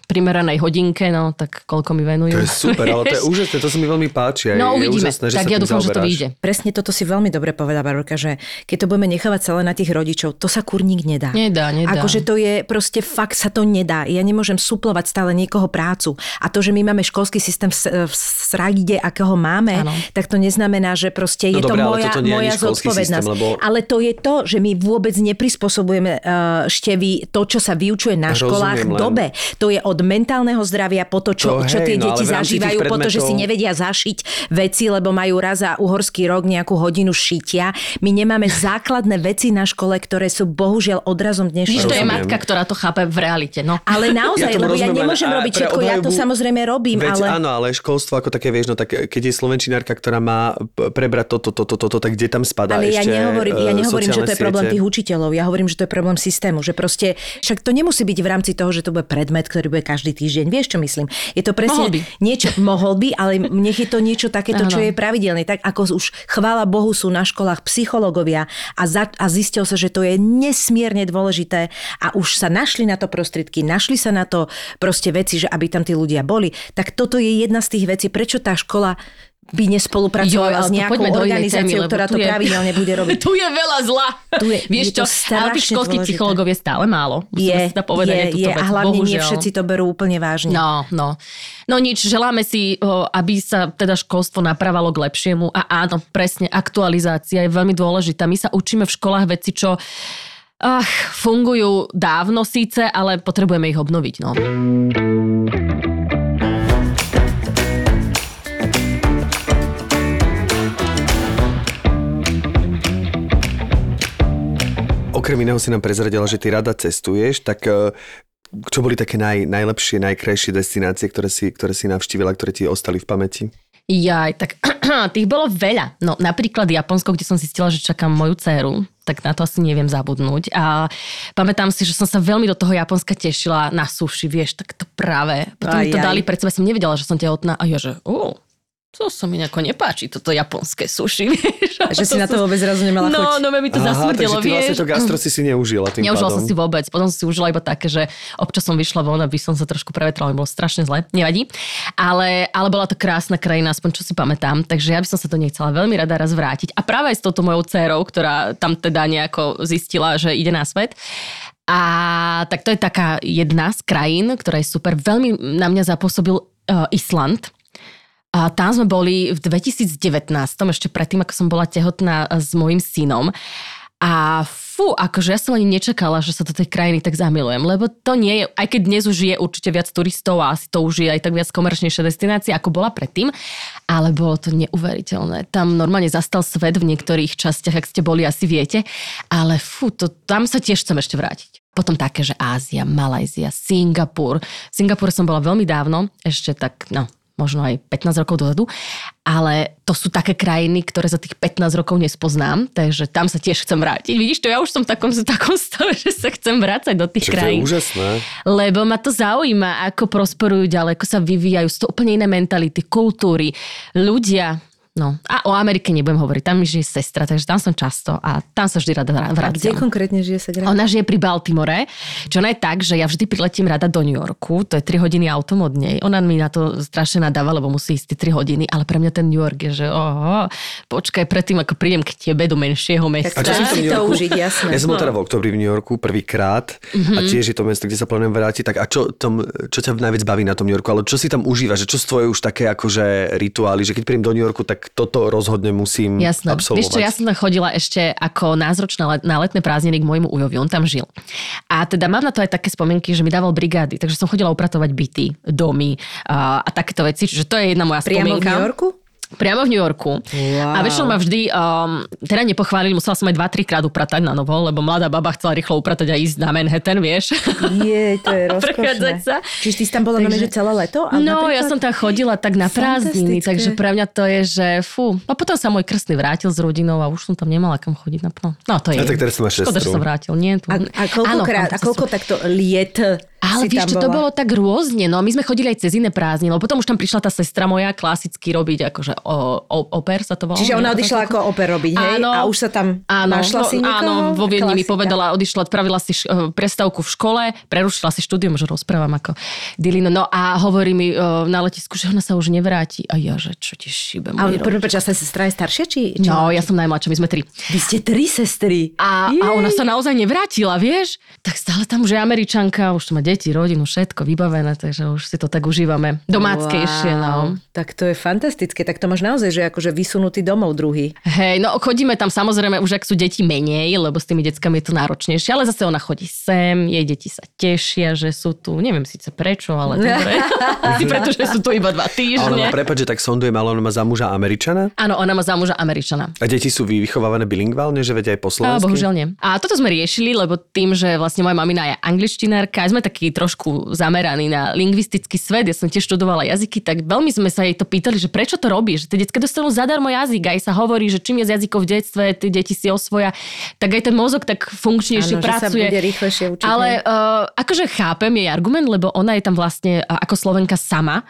primeranej hodinke, no tak koľko mi venujú. To je super, ale to je úžasné, to sa mi veľmi páči. No je uvidíme, úžasné, že tak ja dúfam, že to vyjde. Presne toto si veľmi dobre povedala, Barborka, že keď to budeme nechávať celé na tých rodičov, to sa kurník nedá. Nedá, nedá. Akože to je proste fakt sa to nedá. Ja nemôžem suplovať stále niekoho prácu. A to, že my máme školský systém v, sragide, akého máme, Áno. tak to neznamená, že proste je No to dobré, ale moja, toto nie je moja zodpovednosť. systém, lebo- Ale to je to, že my vôbec neprispôsobujeme uh, števy to, čo sa vyučuje na Rozumiem, školách len- dobe. To je od mentálneho zdravia po to, čo, To čo hej, tie no deti zažívajú, po to, že si nevedia zašiť veci, lebo majú raz za uhorský rok nejakú hodinu šitia. My nemáme základné veci na škole, ktoré sú bohužiaľ odrazom dnešného to je matka, ktorá to chápe v realite. No. ale naozaj, tomu lebo ja rozumiem, nemôžem robiť všetko, ja to samozrejme robím, Veď ale... áno, ale školstvo ako také, vieš, no tak keď je slovenčinárka, ktorá má prebrať toto, toto, toto, tak kde tam spadá Ale ja ešte nehovorím, ja e, nehovorím že to je problém siete? tých učiteľov, ja hovorím, že to je problém systému, že proste, však to nemusí byť v rámci toho, že to bude predmet, ktorý bude každý týždeň, vieš čo myslím? Je to presne Mohol by. niečo, mohol by, ale nech je to niečo takéto, čo je pravidelné, tak ako už chvála Bohu sú na školách psychológovia a, za, a zistil sa, že to je nesmierne dôležité a už sa našli na to prostriedky, našli sa na to proste veci, že aby tam tí ľudia boli, tak toto je jedna z tých vecí, prečo tá škola by nespolupracovala ale s nejakou témy, organizáciou, lebo ktorá to je- pravidelne bude robiť. Tu je veľa zla. Tu je- Vieš je čo, ale tých školských dôležité. psychológov je stále málo. Musíme Je, si to povedať je, je vec. a hlavne nie Bohužiaľ. všetci to berú úplne vážne. No, no. No nič, želáme si, aby sa teda školstvo napravalo k lepšiemu a áno, presne, aktualizácia je veľmi dôležitá. My sa učíme v školách veci, čo ach, fungujú dávno síce, ale potrebujeme ich obnoviť. No. Okrem iného si nám prezradila, že ty rada cestuješ, tak e, čo boli také naj, najlepšie, najkrajšie destinácie, ktoré si, ktoré si navštívila, ktoré ti ostali v pamäti? Jaj, tak tých bolo veľa. No napríklad Japonsko, kde som zistila, že čakám moju dceru, tak na to asi neviem zabudnúť. A pamätám si, že som sa veľmi do toho Japonska tešila na suši, vieš, tak to práve. Potom mi to Aj, aj. dali pred seba, som nevedela, že som tehotná a ja, že ó, to sa mi nejako nepáči, toto japonské suši, vieš. A že si na to vôbec zrazu nemala No, chuť. no, mi to zasmrdelo, takže ty vlastne vieš. to gastro si si neužila tým Neužila pádom. som si vôbec. Potom som si užila iba také, že občas som vyšla von, aby som sa trošku prevetrala, bolo strašne zle, nevadí. Ale, ale bola to krásna krajina, aspoň čo si pamätám, takže ja by som sa to nechcela veľmi rada raz vrátiť. A práve aj s touto mojou dcerou, ktorá tam teda nejako zistila, že ide na svet. A tak to je taká jedna z krajín, ktorá je super. Veľmi na mňa zapôsobil uh, Island. A tam sme boli v 2019, ešte predtým, ako som bola tehotná s mojim synom. A fú, akože ja som ani nečakala, že sa do tej krajiny tak zamilujem, lebo to nie je, aj keď dnes už je určite viac turistov a asi to už je aj tak viac komerčnejšia destinácia, ako bola predtým, ale bolo to neuveriteľné. Tam normálne zastal svet v niektorých častiach, ak ste boli, asi viete, ale fú, to, tam sa tiež chcem ešte vrátiť. Potom také, že Ázia, Malajzia, Singapur. V Singapure som bola veľmi dávno, ešte tak, no, možno aj 15 rokov dozadu, ale to sú také krajiny, ktoré za tých 15 rokov nespoznám, takže tam sa tiež chcem vrátiť. Vidíš to, ja už som v takom, v takom stave, že sa chcem vrácať do tých Však to je krajín. úžasné. Lebo ma to zaujíma, ako prosperujú ďalej, ako sa vyvíjajú, sú to úplne iné mentality, kultúry, ľudia. No a o Amerike nebudem hovoriť, tam mi žije sestra, takže tam som často a tam sa vždy rada A kde vraciam. konkrétne žije sa Ona žije pri Baltimore, čo ona je tak, že ja vždy priletím rada do New Yorku, to je 3 hodiny autom od nej. Ona mi na to strašne nadáva, lebo musí ísť tie 3 hodiny, ale pre mňa ten New York je, že oho, počkaj, predtým ako prídem k tebe do menšieho mesta. Tak čo si v dá tom si New to Yorku? užiť, jasné. Ja som bol teda v oktobri v New Yorku prvýkrát Mhm. a tiež je to mesto, kde sa plánujem vrátiť. Tak a čo, tom, čo ťa najviac baví na tom New Yorku? Ale čo si tam užívaš? Že čo sú tvoje už také akože rituály? Že keď prídem do New Yorku, tak toto rozhodne musím Jasné. absolvovať. Vieš čo, ja som tam chodila ešte ako názročná let, na letné prázdniny k môjmu ujovi, on tam žil. A teda mám na to aj také spomienky, že mi dával brigády, takže som chodila upratovať byty, domy a, a takéto veci, čiže to je jedna moja Priamo v spomienka. New Yorku? Priamo v New Yorku. Wow. A väčšinou ma vždy, um, teda nepochválili, musela som aj 2-3 krát upratať na novo, lebo mladá baba chcela rýchlo upratať a ísť na Manhattan, vieš. Je, to je rozkošné. sa. Čiže ty si tam bola takže... že celé leto? A No, napríklad- ja som tam chodila tak na prázdniny, takže pre mňa to je, že fú. A potom sa môj krstný vrátil s rodinou a už som tam nemala kam chodiť naplno. No to je. A tak teraz máš Škoda, že sestru. sa vrátil. Nie, tu. A, a koľkokrát, Áno, a koľko takto liet ale vieš, čo, to bolo tak rôzne, no my sme chodili aj cez iné prázdniny, lebo potom už tam prišla tá sestra moja klasicky robiť akože o, o, oper sa to volalo. Čiže ona odišla ako oper robiť, hej? Áno. A už sa tam áno, našla no, si niekoho? Áno, vo Viedni mi povedala, odišla, spravila si š- eh, prestávku v škole, prerušila si štúdium, že rozprávam ako Dilino. No a hovorí mi eh, na letisku, že ona sa už nevráti. A ja, že čo ti šíbe A môj rok. prvé, prečo sa sestra je staršia? Či, či No, ja som najmladšia, my sme tri. Vy ste tri sestry. A, a ona sa naozaj nevrátila, vieš? Tak stále tam už je Američanka, už tu má deti, rodinu, všetko vybavené, takže už si to tak užívame. Domáckejšie, no. Tak to je fantastické. Tak to máš naozaj, že akože vysunutý domov druhý. Hej, no chodíme tam samozrejme už ak sú deti menej, lebo s tými deckami je to náročnejšie, ale zase ona chodí sem, jej deti sa tešia, že sú tu, neviem síce prečo, ale dobre. Preto, že sú tu iba dva týždne. má, prepáč, že tak sondujem, ale ona má za muža Američana? Áno, ona má za muža Američana. A deti sú vychovávané bilingválne, že vedia aj po A slovensky? bohužiaľ nie. A toto sme riešili, lebo tým, že vlastne moja mamina je angličtinárka, sme takí trošku zameraní na lingvistický svet, ja som tiež študovala jazyky, tak veľmi sme sa jej to pýtali, že prečo to robíš, že tie decka dostanú zadarmo jazyk, aj sa hovorí, že čím je jazykov v detstve, tie deti si osvoja, tak aj ten mozog tak funkčnejšie Áno, že sa pracuje. bude rýchlejšie učiť, Ale uh, akože chápem jej argument, lebo ona je tam vlastne uh, ako Slovenka sama,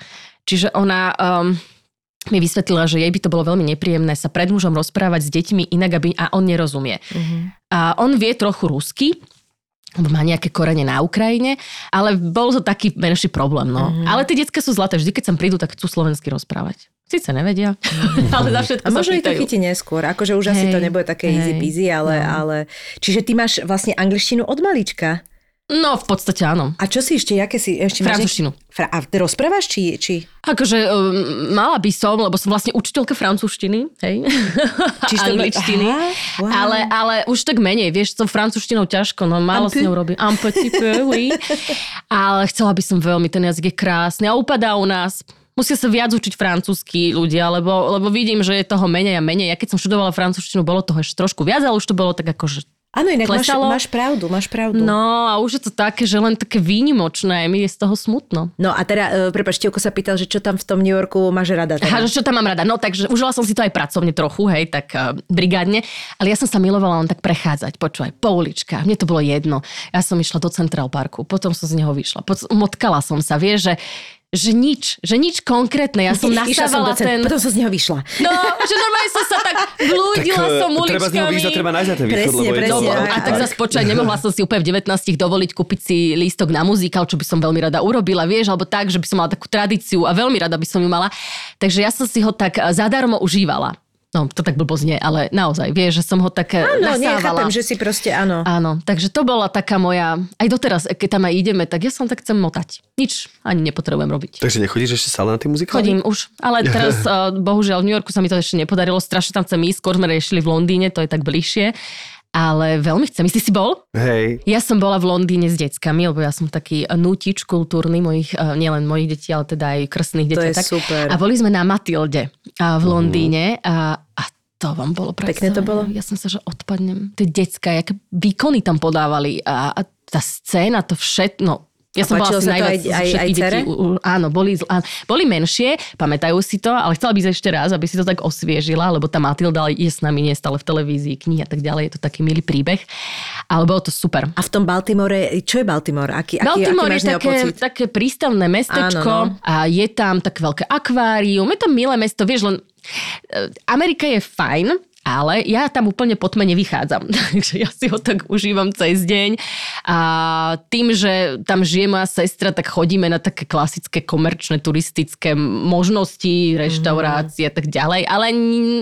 čiže ona... Um, mi vysvetlila, že jej by to bolo veľmi nepríjemné sa pred mužom rozprávať s deťmi inak, aby, a on nerozumie. A on vie trochu rusky, má nejaké korene na Ukrajine, ale bol to taký menší problém. No. Mhm. Ale tie decka sú zlaté, vždy keď sem prídu, tak chcú slovensky rozprávať. Sice nevedia, ale za všetko A možno ich to chytí neskôr. Akože už asi Hej, to nebude také easy hej, peasy, ale, no. ale... Čiže ty máš vlastne angličtinu od malička. No, v podstate áno. A čo si ešte, aké si ešte? Francúzštinu. Fra- a rozprávaš, či, či... Akože um, mala by som, lebo som vlastne učiteľka francúzštiny, hej, Čiže angličtiny, Aha, wow. ale, ale už tak menej, vieš, som francúzštinou ťažko, no málo s ňou robím. Un petit peu, oui. Ale chcela by som veľmi, ten jazyk je krásny a upadá u nás. Musia sa viac učiť francúzsky ľudia, lebo, lebo vidím, že je toho menej a menej. Ja keď som študovala francúzštinu, bolo toho ešte trošku viac, ale už to bolo tak akože Áno, inak máš, Klesalo? máš pravdu, máš pravdu. No a už je to také, že len také výnimočné, mi je z toho smutno. No a teda, uh, prepáč, Tevko sa pýtal, že čo tam v tom New Yorku máš rada. Teda. A že čo tam mám rada? No takže užila som si to aj pracovne trochu, hej, tak uh, brigádne, ale ja som sa milovala len tak prechádzať, počúvaj, po uličkách, mne to bolo jedno. Ja som išla do Central Parku, potom som z neho vyšla, potom motkala som sa, vieš, že že nič, že nič konkrétne. Ja som Išla som do nasávala cen- ten... Potom som z neho vyšla. No, že normálne som sa tak blúdila Tak, som eh, uličkami. treba z neho výjsť a treba nájsť na ten východ, Presne, lebo je to... presne, No, a tak zase počkaj, nemohla som si úplne v 19 dovoliť kúpiť si lístok na muzikál, čo by som veľmi rada urobila, vieš, alebo tak, že by som mala takú tradíciu a veľmi rada by som ju mala. Takže ja som si ho tak eh, zadarmo užívala. No, to tak blbo znie, ale naozaj, vieš, že som ho tak eh, Áno, nasávala. že si proste, áno. Áno, takže to bola taká moja, aj doteraz, keď tam aj ideme, tak ja som tak chcem motať. Nič ani nepotrebujem robiť. Takže nechodíš ešte stále na tie muzikály? Chodím už, ale teraz uh, bohužiaľ v New Yorku sa mi to ešte nepodarilo, strašne tam chcem ísť, skôr sme riešili v Londýne, to je tak bližšie, ale veľmi chcem. Ty si bol? Hej. Ja som bola v Londýne s deckami, lebo ja som taký nutič kultúrny mojich, eh, nielen mojich detí, ale teda aj krstných detí. To je tak. super. A boli sme na Matilde a v Londýne a, a to vám bolo Pekné to bolo? Ja som sa, že odpadnem. Tie decka, aké výkony tam podávali a, a tá scéna, to všetko, no, A ja som bola asi najviac aj- aj- aj u- Áno, boli, áno, boli menšie, pamätajú si to, ale chcela by ešte raz, aby si to tak osviežila, lebo tá Matilda je s nami nie stále v televízii, knihy a tak ďalej, je to taký milý príbeh. Ale bolo to super. A v tom Baltimore, čo je Baltimore? Aký, aký, Baltimore aký máš je také, pocit? také prístavné mestečko Áno, no. a je tam také veľké akvárium, je to milé mesto, vieš, len e, Amerika je fajn, ale ja tam úplne po tme nevychádzam. Takže ja si ho tak užívam cez deň. A tým, že tam žije moja sestra, tak chodíme na také klasické komerčné, turistické možnosti, reštaurácie a tak ďalej. Ale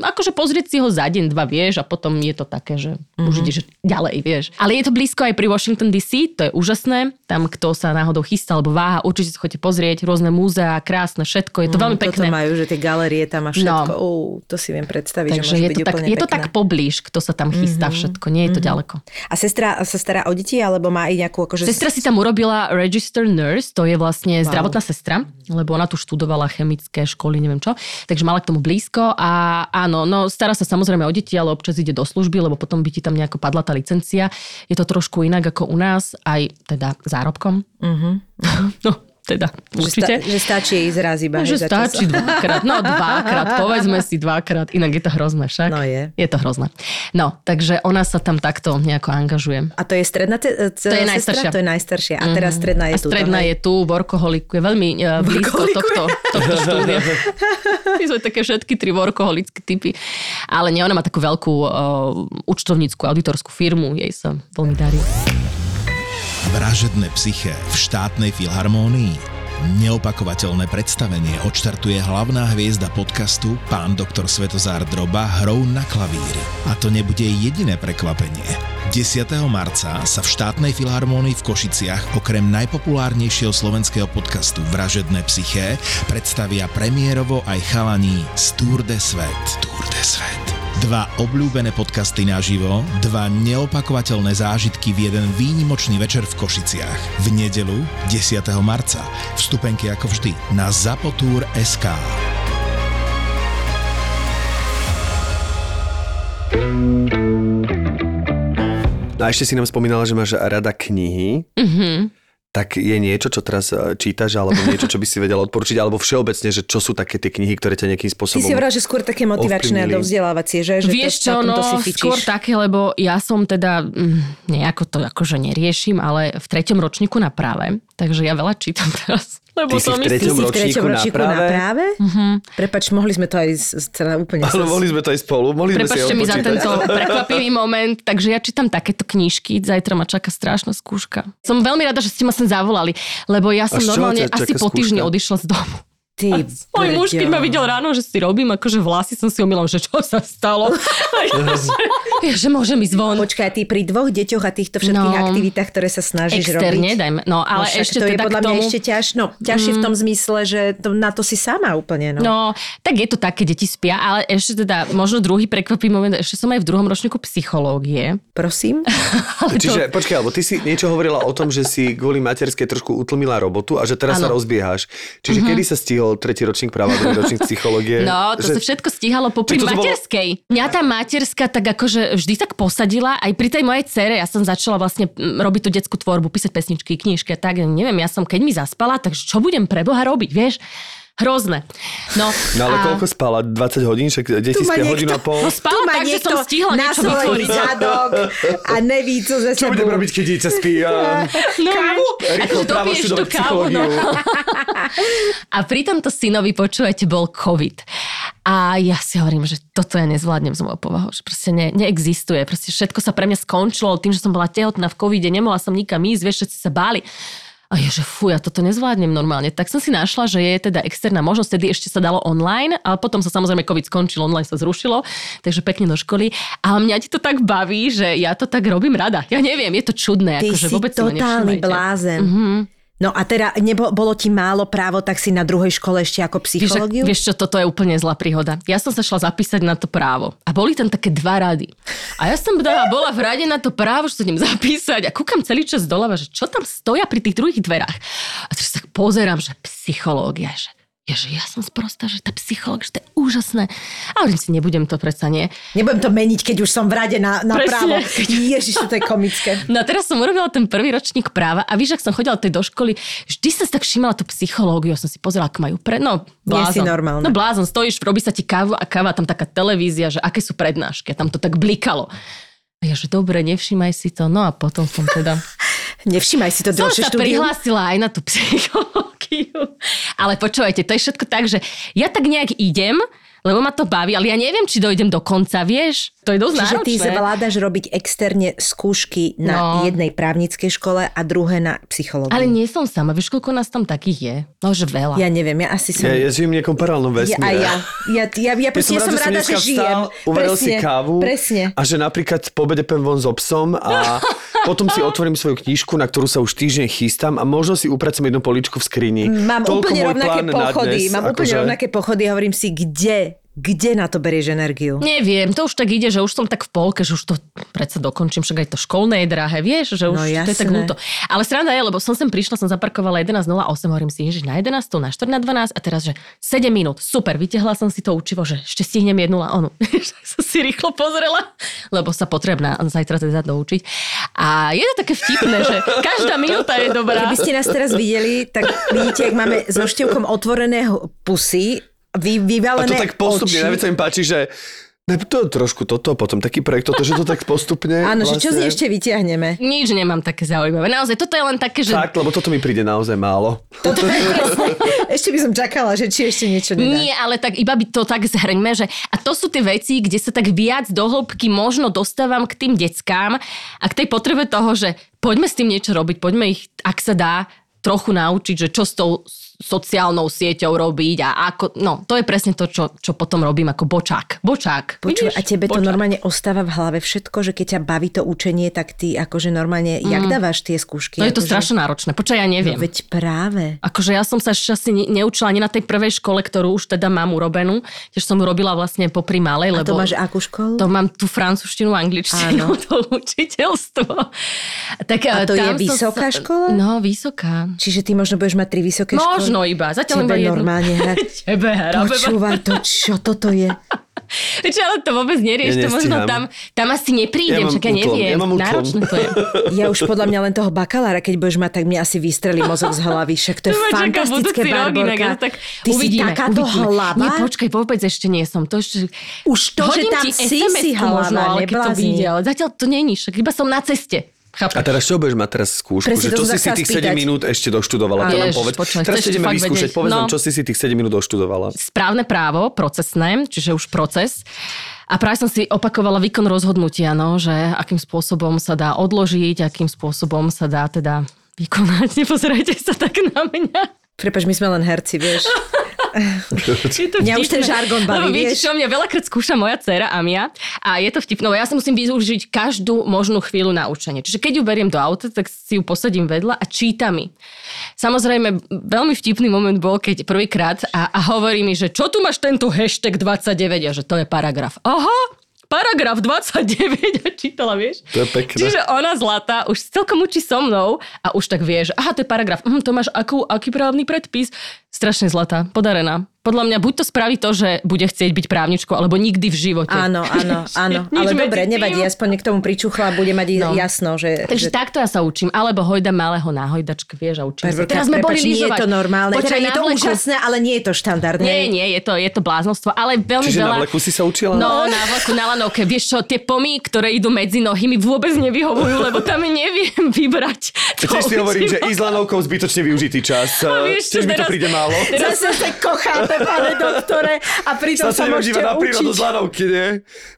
akože pozrieť si ho za deň, dva, vieš, a potom je to také, že už ideš ďalej, vieš. Ale je to blízko aj pri Washington DC, to je úžasné. Tam, kto sa náhodou chystá alebo váha, určite si chodite pozrieť rôzne múzea, krásne, všetko. Je to veľmi Toto pekné. majú, že tie galerie tam a všetko. No. Uh, to si viem predstaviť, že Takže môže je byť to, tak, úplne Je to tak poblíž, kto sa tam chystá všetko, nie je to ďaleko. A sestra sa stará o deti, alebo má aj nejakú akože... Sestra si tam urobila register nurse, to je vlastne wow. zdravotná sestra, lebo ona tu študovala chemické školy, neviem čo, takže mala k tomu blízko a áno, no stará sa samozrejme o deti, ale občas ide do služby, lebo potom by ti tam nejako padla tá licencia. Je to trošku inak ako u nás, aj teda zárobkom. no, teda, Že, určite. sta- že stačí ísť raz iba. No, že za čas. stačí dvakrát, no dvakrát, povedzme si dvakrát, inak je to hrozné však. No je. Je to hrozné. No, takže ona sa tam takto nejako angažuje. A to je stredná ce- To je najstaršia. To je najstaršia. A teraz stredná je A tu. stredná je tu, workoholiku, je veľmi uh, blízko tohto, tohto štúdia. My sme také všetky tri workoholické typy. Ale nie, ona má takú veľkú uh, účtovníckú auditorskú firmu, jej sa veľmi darí. Vražedné psyché v štátnej filharmónii. Neopakovateľné predstavenie odštartuje hlavná hviezda podcastu pán doktor Svetozár Droba hrou na klavíri. A to nebude jediné prekvapenie. 10. marca sa v štátnej filharmónii v Košiciach okrem najpopulárnejšieho slovenského podcastu Vražedné psyché predstavia premiérovo aj chalaní z Tour de Svet. Tour de Svet. Dva obľúbené podcasty naživo, dva neopakovateľné zážitky v jeden výnimočný večer v Košiciach. V nedelu 10. marca. Vstupenky ako vždy na Zapotur.sk. No a ešte si nám spomínala, že máš rada knihy. Mhm. Tak je niečo, čo teraz e, čítaš, alebo niečo, čo by si vedela odporučiť, alebo všeobecne, že čo sú také tie knihy, ktoré ťa nejakým Ty spôsobom... si hovorila, že skôr také motivačné a dovzdelávacie, že? že Vieš to, čo, no, si fičíš. skôr také, lebo ja som teda, mm, nejako to akože neriešim, ale v treťom ročníku na práve, takže ja veľa čítam teraz. Lebo Ty si v treťom si v ročníku treťom na ročníku na práve? práve? Mhm. Prepač, mohli sme to aj z, z, celé úplne... Ale mohli sme to aj spolu, mohli sme si Prepačte mi za tento prekvapivý moment, takže ja čítam takéto knižky, zajtra ma čaká strašná skúška. Som veľmi rada, že ste ma sem zavolali, lebo ja som normálne asi po týždni odišla z domu. Ty, Môj muž, keď ma videl ráno, že si robím, akože vlasy som si omýlam, že čo sa stalo. A ja, že, ja, že môžem ísť von. Počkaj, ty pri dvoch deťoch a týchto všetkých No. aktivitách, ktoré sa snažíš Externe, robiť. dajme. No, ale však ešte to je teda podľa k tomu... mňa ešte ťaž, no, ťažšie v tom zmysle, že to, na to si sama úplne. No. No, tak je to tak, keď deti spia, ale ešte teda, možno druhý prekvapivý moment, ešte som aj v druhom ročníku psychológie. Prosím. To, Čiže, počkaj, alebo ty si niečo hovorila o tom, že si kvôli materskej trošku utlmila robotu a že teraz sa Áno. rozbiehaš. Čiže kedy sa stihol tretí ročník práva, druhý ročník psychológie? No, to že... sa všetko stíhalo popri toto bolo- materskej. Mňa tá materská tak akože vždy tak posadila, aj pri tej mojej cere, ja som začala vlastne robiť tú detskú tvorbu, písať pesničky, knižky a tak, neviem, ja som, keď mi zaspala, takže čo budem pre Boha robiť, vieš? Hrozné. No, No ale a... koľko spala? 20 hodín? Však deti Tu ma spia niekto- hodinu a pol. No spala tak, že som stihla na niečo vytvoriť. zadok a neví, co ze Čo budem sebou. robiť, keď dieťa spí? A... No, Kávu? Rýchlo právo študovať no. psychológiu. A pri tomto synovi, počúvajte, bol COVID. A ja si hovorím, že toto ja nezvládnem z môjho povahu, že proste ne, neexistuje. Proste všetko sa pre mňa skončilo tým, že som bola tehotná v covide, nemohla som nikam ísť, vieš, všetci sa báli. A ja, že fú, ja toto nezvládnem normálne. Tak som si našla, že je teda externá možnosť, tedy ešte sa dalo online, ale potom sa samozrejme COVID skončil, online sa zrušilo, takže pekne do školy. Ale mňa ti to tak baví, že ja to tak robím rada. Ja neviem, je to čudné. Ty akože si vôbec totálny blázen. Mhm. No a teda nebo, bolo ti málo právo, tak si na druhej škole ešte ako Vieš, psychológiu? vieš čo, toto je úplne zlá príhoda. Ja som sa šla zapísať na to právo a boli tam také dva rady. A ja som teda bola v rade na to právo, že sa idem zapísať a kúkam celý čas doľava, že čo tam stoja pri tých druhých dverách. A teraz tak pozerám, že psychológia, že Ježe, ja som sprostá, že tá psychológ, že to je úžasné. A hovorím si, nebudem to predsa nie. Nebudem to meniť, keď už som v rade na, na právo. Ježiš, to je komické. No a teraz som urobila ten prvý ročník práva a víš, ak som chodila tej do školy, vždy som tak všimala tú psychológiu, som si pozerala, ako majú pre... No, Nie si blázon. normálna. No blázon, stojíš, robí sa ti kávu a káva, tam taká televízia, že aké sú prednášky, tam to tak blikalo. A ja, že dobre, nevšímaj si to. No a potom som teda... Nevšímaj si to som sa prihlásila aj na tú psychológiu. Ale počúvajte, to je všetko tak, že ja tak nejak idem, lebo ma to baví, ale ja neviem, či dojdem do konca, vieš? To je dosť Čiže ty náročné. zvládaš robiť externe skúšky na No. jednej právnickej škole a druhé na psychológiu. Ale nie som sama, vieš, koľko nás tam takých je? No, že veľa. Ja neviem, ja asi som... Ja, ja žijem v nejakom paralelnom Ja, vesmíre. a ja, ja, ja, ja, proste, ja som rád, rada, dneska že žijem. vstal, uvaril si Presne, kávu Presne. a že napríklad po obede pem von so psom a potom si otvorím svoju knižku, na ktorú sa už týždeň chystám a možno si upracujem jednu poličku v skrini. Mám Toľko úplne môj rovnaké pochody. dnes, Mám úplne akože- rovnaké pochody a hovorím si, kde Kde na to berieš energiu? Neviem, to už tak ide, že už som tak v polke, že už to predsa dokončím, však aj to školné je drahé, vieš, že už No to je tak ľúto. Ale sranda je, lebo som sem prišla, som zaparkovala 11.08, hovorím si, ježiš, na 11, na 4 na 12 a teraz, že 7 minút, super, vytiahla som si to učivo, že ešte stihnem jednu a onu. som si rýchlo pozrela, lebo sa potrebná zajtra teda doučiť. A je to také vtipné, že každá minúta je dobrá. Keby ste nás teraz videli, tak vidíte, jak máme so števkom otvorené pusy, vy, A vyvalené to tak postupne, oči. najviac sa mi páči, že to trošku toto, potom taký projekt toto, že to tak postupne. Áno, že čo z vlastne. ešte vyťahneme? Nič nemám také zaujímavé. Naozaj, toto je len také, že... Tak, lebo toto mi príde naozaj málo. Toto je. Ešte by som čakala, že či ešte niečo nedá. Nie, ale tak iba by to tak zhrňme, že a to sú tie veci, kde sa tak viac do hĺbky možno dostávam k tým deckám a k tej potrebe toho, že poďme s tým niečo robiť, poďme ich, ak sa dá, trochu naučiť, že čo s tou sociálnou sieťou robiť a ako, no, to je presne to, čo, čo potom robím ako bočák. Bočák. Počuj, a tebe to Bočák. normálne ostáva v hlave všetko, že keď ťa baví to učenie, tak ty akože normálne, jak dávaš tie skúšky? No je to akože... strašne náročné. Počkaj, ja neviem. No veď práve. Akože ja som sa ešte asi ne- neučila ani na tej prvej škole, ktorú už teda mám urobenú. Tiež som ju robila vlastne popri malej, A lebo... to máš akú školu? To mám tú francúzštinu, angličtinu, Áno. to učiteľstvo. Tak, A to je vysoká sa- škola? No, vysoká. Čiže ty možno budeš mať tri vysoké školy? Možno iba, zatiaľ Tebe iba jednu. normálne. Tebe hra. Počúvaj to, čo toto je? Čo, ale to vôbec nerieš, Ja to možno tam, tam asi neprídem, Ja však ja neviem. ja. Náročné to je. Ja už podľa mňa len toho bakalára, keď budeš mať, tak mňa asi vystrelí mozog z hlavy. Však to je To čaká fantastické, rok, Barborka. to tak Ty uvidíme, si takáto uvidíme. hlava? Nie, počkaj, vôbec ešte nie som. To ešte... Už to, že Hodím tam ti si, si hlava, možno, ale keď to vyjde, ale zatiaľ to není, však iba som na ceste. Chápeš? A teraz čo budeš mať teraz skúšku? Presne že čo si si tých spýtať. 7 minút ešte doštudovala? To nám povedz. počkaj, Teraz chceš ideme vyskúšať. Povedz nám, No. čo si si tých 7 minút doštudovala. správne právo, procesné, čiže už proces. A práve som si opakovala výkon rozhodnutia, no, že akým spôsobom sa dá odložiť, akým spôsobom sa dá teda vykonať. Nepozerajte sa tak na mňa. Prepač, my sme len herci, vieš. Je to Mňa už ten žargon baví, Lebo vieš. čo mňa veľakrát skúša moja dcera Amia a je to vtipné, ja sa musím využiť každú možnú chvíľu na učenie. Čiže keď ju beriem do auta, tak si ju posadím vedľa a číta mi. Samozrejme, veľmi vtipný moment bol, keď prvýkrát a, a hovorí mi, že čo tu máš tento hashtag 29 a že to je paragraf. Aha, paragraf 29 a čítala, vieš? To je pekné. Čiže ona zlatá už celkom učí so mnou a už tak vie, že aha, to je paragraf, hm, to máš akú, aký právny predpis? Strašne zlatá, podarená. Podľa mňa buď to spraví to, že bude chcieť byť právničkou, alebo nikdy v živote. Áno, áno, áno. Ale dobre, nevadí, aspoň k tomu pričuchla a bude mať No. jasno, že... Takže že... takto ja sa učím. Alebo hojda malého na hojdačke, vieš, a učím sa. Barborka, Teraz sme boli prepáč, nie je to normálne. Počkaj, Teda je to vleku. úžasné, ale nie je to štandardné. Nie, nie, je to, je to bláznostvo, ale veľmi Čiže veľa... na vleku si sa učila? No, na vlaku, na lanovke. Vieš čo, tie pomy, ktoré idú medzi nohy, mi vôbec nevyhovujú, lebo tam neviem vybrať. Tiež si hovorím, že ísť lanovkou zbytočne využitý čas. A vieš čo, mi to teraz- príde málo. Zase sa kocháte, pane doktore, a pritom sa môžete na prírodu z lanovky, nie?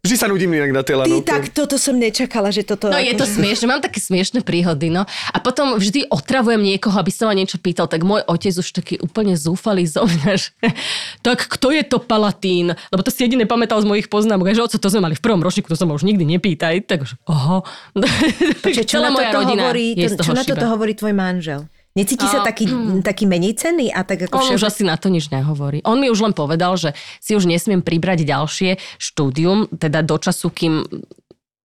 Vždy sa nudím inak na tej Ty, lanovke. tak toto som nečakala, že toto... No je to akože- smiešne, mám také smiešne príhody, no. A potom vždy otravujem niekoho, aby sa ma niečo pýtal, tak môj otec už taký úplne zúfalý zo mňa, že tak kto je to Palatín? Lebo to si jediné pamätal z mojich poznámok, že oco, to sme mali v prvom ročníku, to sa ma už nikdy nepýtaj. Takže, aha. Počkej, čo na toto hovorí, to, čo na toto hovorí tvoj manžel? Necíti sa A- taký, taký menej cenný a tak ako On už všeobec- asi na to nič nehovorí. On mi už len povedal, že si už nesmiem pribrať ďalšie štúdium, teda do času, kým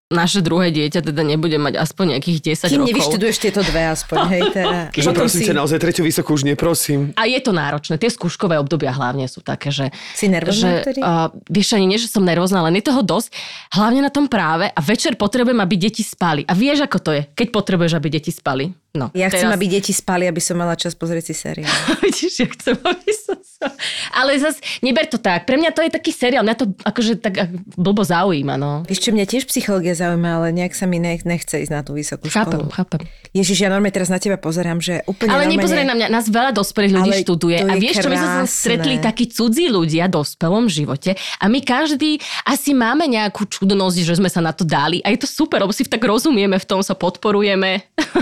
naše druhé dieťa teda nebude mať aspoň nejakých 10 Kým rokov. nevyštuduješ tieto dve aspoň, hej, teda. Že prosím si- ťa, naozaj tretiu vysokú už neprosím. A je to náročné. Tie skúškové obdobia hlavne sú také, že... Si nervózna že, vtedy? uh, vieš, ani nie, že som nervózna, len je toho dosť. Hlavne na tom práve. A večer potrebujem, aby deti spali. A vieš, ako to je, keď potrebuješ, aby deti spali. No, Ja chcem, teraz- aby deti spali, aby som mala čas pozrieť si seriál. Vidíš, ja chcem, aby som sa... Ale zas, neber to tak. Pre mňa to je taký seriál. Mňa to akože tak ak- blbo zaujíma, no. Vieš čo, mňa tiež psychológia zaujíma, ale nejak sa mi nech, nechce ísť na tú vysokú Chápem, školu. chápem. Ježiš, ja normálne teraz na teba pozerám, že úplne Ale normálne... nepozeraj na mňa, nás veľa dospelých ľudí Ale študuje. A vieš čo, my sme sa krásne. stretli takí cudzí ľudia v dospelom živote a my každý asi máme nejakú čudnosť, že sme sa na to dali a je to super, lebo si tak rozumieme, v tom sa podporujeme.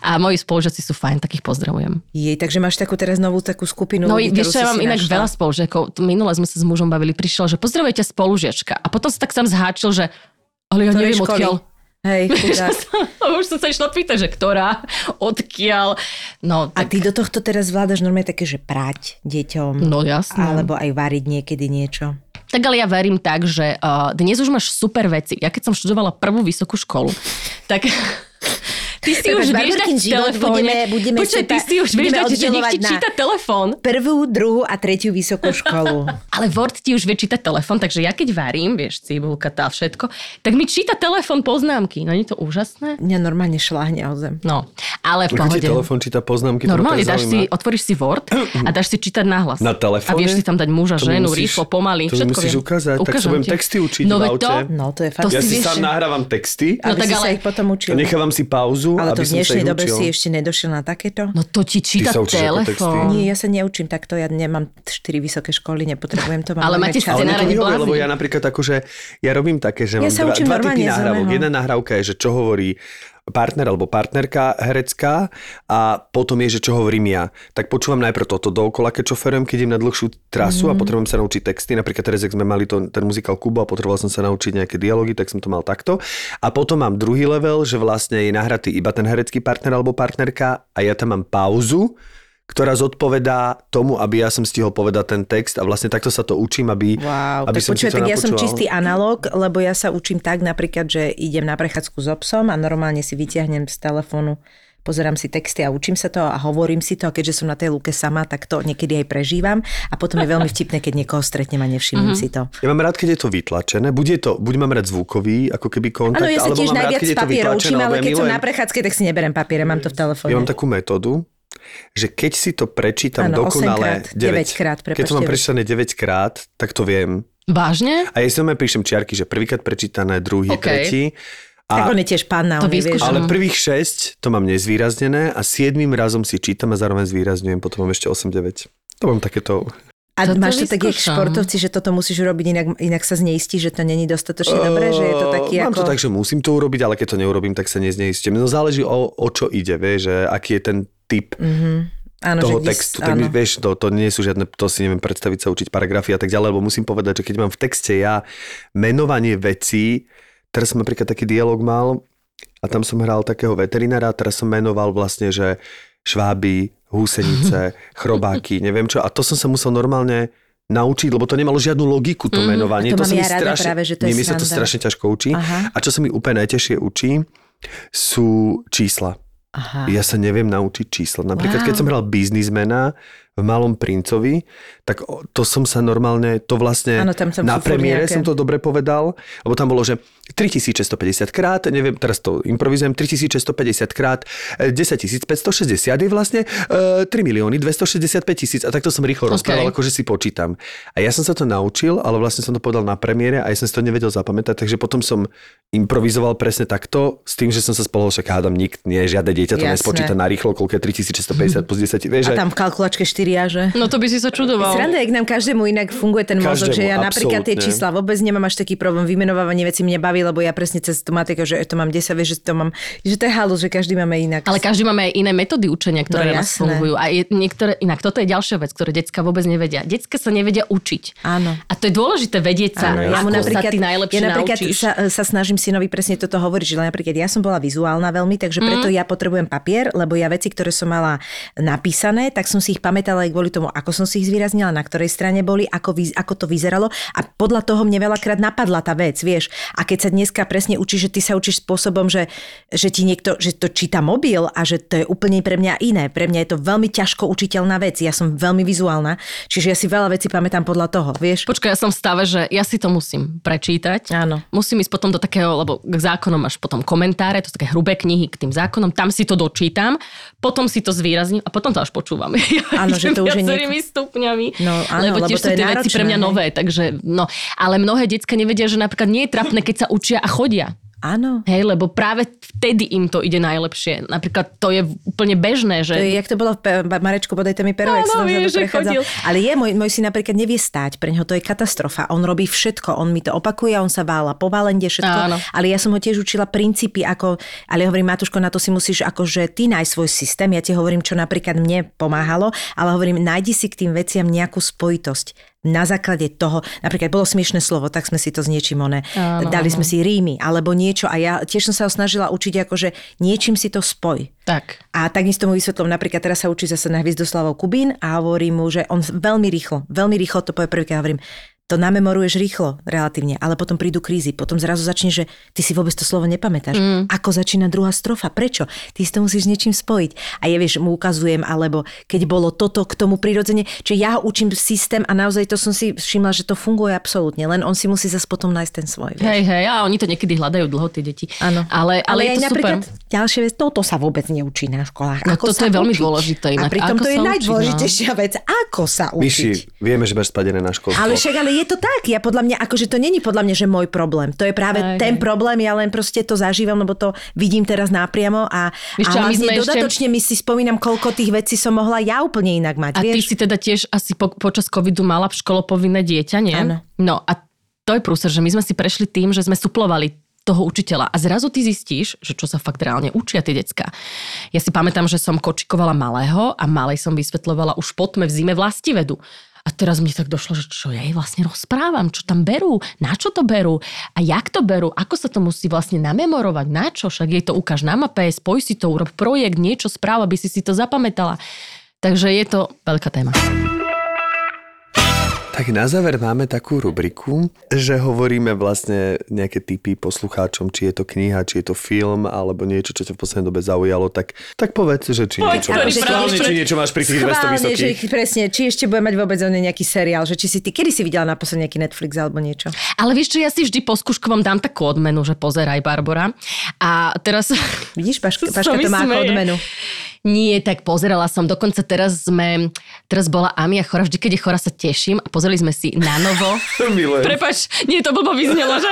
a moji spolužiaci sú fajn, takých pozdravujem. Jej, takže máš takú teraz novú takú skupinu No ľudí, vieš, ja mám inak našla. veľa spolužiakov. Minule sme sa s mužom bavili, prišiel, že pozdravujete spolužiačka. A potom sa tak sám zháčil, že ale ja Ktorej neviem školy? odkiaľ. Hej. Už som sa išla pýtať, že ktorá, odkiaľ. No, A tak, ty do tohto teraz vládaš normálne také, že prať deťom. no jasné. Alebo aj variť niekedy niečo. Tak ale ja verím tak, že uh, dnes už máš super veci. Ja keď som študovala prvú vysokú školu, tak... Ty si už vieš dať budeme- budeme Počkaj, ty si už vieš dať, že nech ti číta telefón. Prvú, druhú a tretiu vysokú školu. Ale Word ti už vie čítať telefón, takže ja keď varím, vieš, cibulka, tá všetko, tak mi číta telefón poznámky. No nie je to úžasné? Mňa normálne šláhne o zem. No, ale v pohode. telefón číta poznámky, Normálne tak dáš si, otvoríš si Word a dáš si čítať nahlas. Na telefóne? A vieš si tam dať muža, To ženu, musíš- rýchlo, pomaly. to všetko musíš viem. ukázať, tak sa budem texty učiť no, v veď aute. To, No, to je fakt. Ja si sám nahrávam texty Aby tak si ale- sa ich potom učil. nechávam si pauzu, Ale aby to v som sa dnešnej dobe učil. si ešte nedošiel na takéto? No to ti číta telefón. Nie, ja sa neučím takto, ja nemám 4 vysoké školy, nepotrebujem to. Mám Ale máte Scenára vyhovuje, neblázni. lebo ja napríklad akože, ja robím také, že Ja mám sa dva, dva typy nahrávok. Jedna nahrávka je, že čo hovorí partner alebo partnerka herecká a potom je, že čo hovorím ja. Tak počúvam najprv toto dookola, keď šoferujem, keď idem na dlhšiu trasu Mhm. mm. a potrebujem sa naučiť texty. Napríklad teraz, sme mali to, ten muzikál Kubo a potreboval som sa naučiť nejaké dialógy, tak som to mal takto. A potom mám druhý level, že vlastne je nahratý iba ten herecký partner alebo partnerka a ja tam mám pauzu, ktorá zodpovedá tomu, aby ja som stihol povedať ten text a vlastne takto sa to učím, aby, Wow, aby tak som si počuj, to tak ja som napočúval. čistý analóg, lebo ja sa učím tak napríklad, že idem na prechádzku s obsom a normálne si vyťahnem z telefónu pozerám si texty a učím sa to a hovorím si to a keďže som na tej lúke sama, tak to niekedy aj prežívam a potom je veľmi vtipné, keď niekoho stretnem a nevšimnem Mhm. si to. Ja mám rád, keď je to vytlačené. Buď, je to, buď mám rád zvukový, ako keby kontakt, Áno, ja sa tiež rád, najviac to papierov učím, ale keď som na prechádzke, tak si neberem papiere, mám to v telefóne. Ja mám takú metódu, že keď si to prečítam Áno, dokonale 8 krát, 9 krát, keď to mám prečítané 9 krát, tak to viem. Vážne? A ja si normálne píšem čiarky, že prvýkrát prečítané, druhý, OK. tretí. Tak A, on je tiež pán na To on ale prvých 6 to mám nezvýraznené a 7 razom si čítam a zároveň zvýrazňujem, potom mám ešte 8-9. To mám takéto... A Toto máš to tak, jak športovci, že toto musíš urobiť, inak, inak sa zneistí, že to není dostatočne dobré, že je to taký Mám ako... to tak, že musím to urobiť, ale keď to neurobím, tak sa nezneistím. No záleží o, o čo ide, vieš, že aký je ten typ áno, toho že textu. Tak mi, áno. vieš, to, to nie sú žiadne, to si neviem predstaviť sa učiť paragrafy a tak ďalej, lebo musím povedať, že keď mám v texte ja menovanie vecí, teraz som napríklad taký dialog mal a tam som hral takého veterinára a teraz som menoval vlastne, že šváby, húsenice, chrobáky, neviem čo. A to som sa musel normálne naučiť, lebo to nemalo žiadnu logiku, to menovanie. Mhm. A to mám sa mi ja rada strašne, práve, že to nie, mi sa to strašne ťažko učí. Aha. A čo sa mi úplne najťažšie učí, sú čísla. Aha. Ja sa neviem naučiť čísla. Napríklad, Wow. keď som hral biznismena v Malom princovi, tak to som sa normálne, to vlastne Áno, tam tam na premiére nejaké- som to dobre povedal, lebo tam bolo, že 3650 krát, neviem, teraz to improvizujem, 3650 krát, e, 10560 je vlastne e, 3 milióny 265 tisíc a takto som rýchlo OK. rozprával, akože si počítam. A ja som sa to naučil, ale vlastne som to povedal na premiére a ja som si to nevedel zapamätať, takže potom som improvizoval presne takto, s tým, že som sa spolahol, však hádam, nik, nie, žiadne dieťa to Jasné. nespočíta na rýchlo, koľko je 3650 plus 10, vieš, A tam v kalkulačke 4 a že... No to by si sa čudoval. Sranda, jak nám každému inak funguje ten mozog, že ja napríklad tie absolútne. čísla vôbec nemám až taký problém. Vymenovávanie veci mne baví, lebo ja presne cez tú matiku, že to mám 10, vieš, že to mám, že to je halus, že každý máme inak. Ale každý máme aj iné metódy učenia, ktoré No nás fungujú. A je niektoré, inak toto je ďalšia vec, ktoré decka vôbec nevedia. Decka sa nevedia učiť. Áno. A to je dôležité vedieť sa, Áno, ja mu napríklad, sa ty najlepšie ja napríklad naučíš. sa, sa, snažím synovi presne toto hovoriť, že napríklad ja som bola vizuálna veľmi, takže preto Mhm. ja potrebujem papier, lebo ja veci, ktoré som mala napísané, tak som si ich pamätala aj kvôli tomu, ako som si ich zvýraznila, na ktorej strane boli, ako, vy, ako to vyzeralo a podľa toho mne veľakrát napadla tá vec, vieš. A keď sa dneska presne učíš, že ty sa učíš spôsobom, že, že ti niekto, že to číta mobil a že to je úplne pre mňa iné. Pre mňa je to veľmi ťažko učiteľná vec. Ja som veľmi vizuálna, čiže ja si veľa vecí pamätám podľa toho, vieš. Počkaj, ja som v stave, že ja si to musím prečítať. Áno. Musím ísť potom do takého, lebo k zákonom máš potom komentáre, to sú také hrubé knihy k tým zákonom, tam si to dočítam, potom si to zvýrazním a potom to až počúvam. Áno, že to už je viacerými stupňami. No, áno, lebo lebo tiež to sú tie veci pre mňa nové, takže no. Ale mnohé decka nevedia, že napríklad nie je trapné, keď sa učia a chodia. Áno. Hej, lebo práve vtedy im to ide najlepšie. Napríklad to je úplne bežné, že... To je, jak to bolo v Pe- Marečku, podajte mi pero, Áno, vieš, vzadu že chodil. Ale je, môj, môj si napríklad nevie stáť, pre neho to je katastrofa. On robí všetko, on mi to opakuje, on sa vála po válende, všetko. Áno. Ale ja som ho tiež učila princípy, ako, ale ja hovorím, Matuško, na to si musíš akože ty nájsť svoj systém. Ja ti hovorím, čo napríklad mne pomáhalo, ale hovorím, nájdi si k tým veciam nejakú spojitosť na základe toho, napríklad bolo smiešné slovo, tak sme si to s niečím one, Áno, dali áno. sme si rímy, alebo niečo a ja tiež som sa ho snažila učiť akože niečím si to spoj. Tak. A takisto mu vysvetlím, napríklad teraz sa učí zase na Hviezdoslavov Kubín a hovorím mu, že on veľmi rýchlo, veľmi rýchlo to povie prvýkrát, hovorím, to namemoruješ rýchlo, relatívne, ale potom prídu krízy. Potom zrazu začne, že ty si vôbec to slovo nepamätáš. Mm. Ako začína druhá strofa? Prečo? Ty si to musíš s niečím spojiť. A ja vieš, mu ukazujem, alebo keď bolo toto k tomu prirodzene, čiže ja ho učím systém a naozaj to som si všimla, že to funguje absolútne. Len on si musí zase potom nájsť ten svoj. Vieš. Hej, hej, a oni to niekedy hľadajú dlho, tie deti. Áno. Ale, ale, Ale je aj to napríklad super. ďalšia vec, toto sa vôbec neučí na školách. No Ako toto sa je veľmi učiť? dôležité A inak. pritom Ako to je učiť, no. najdôležitejšia vec. Ako sa učiť? Myši, vieme, že máš spadené na školstvo. Ale však, ale je to tak. Ja podľa mňa, akože to není podľa mňa, že môj problém. To je práve Hej, ten hej. problém, ja len proste to zažívam, lebo to vidím teraz napriamo a, Vieš čo, a my hlavne sme ešte- dodatočne mi si spomínam, koľko tých vecí som mohla ja úplne inak mať. A ty vieš? si teda tiež asi po, počas covidu mala v škole povinné dieťa, nie? Áno. No a to je prúser, že my sme si prešli tým, že sme suplovali toho učiteľa a zrazu ty zistíš, že čo sa fakt reálne učia tie decka. Ja si pamätám, že som kočikovala malého a malej som vysvetľovala už po tme v zime vlastivedu. A teraz mi tak došlo, že čo ja jej vlastne rozprávam, čo tam berú, na čo to berú? A jak to berú, ako sa to musí vlastne namemorovať, na čo, však jej to ukáž na mape, spoj si to, urob projekt, niečo správ, aby si si to zapamätala. Takže je to veľká téma. Tak na záver máme takú rubriku, že hovoríme vlastne nejaké typy poslucháčom, či je to kniha, či je to film, alebo niečo, čo ťa v poslednej dobe zaujalo, tak, tak povedz, že či niečo ktorý máš schválne, či niečo máš pri tých 200 Schválne, že vysokých. presne, či ešte bude mať vôbec on nejaký seriál, že či si ty, kedy si videla naposledy nejaký Netflix alebo niečo? Ale vieš čo, ja si vždy po skúškovom dám takú odmenu, že pozeraj Barbara. A teraz... Vidíš, Paška, Paška to má ako odmenu. Nie, tak pozerala som. Dokonca teraz sme, teraz bola Amia chora, vždy keď je chora sa teším a pozreli sme si na novo. Prepač, nie, to blbo vyznelo, že?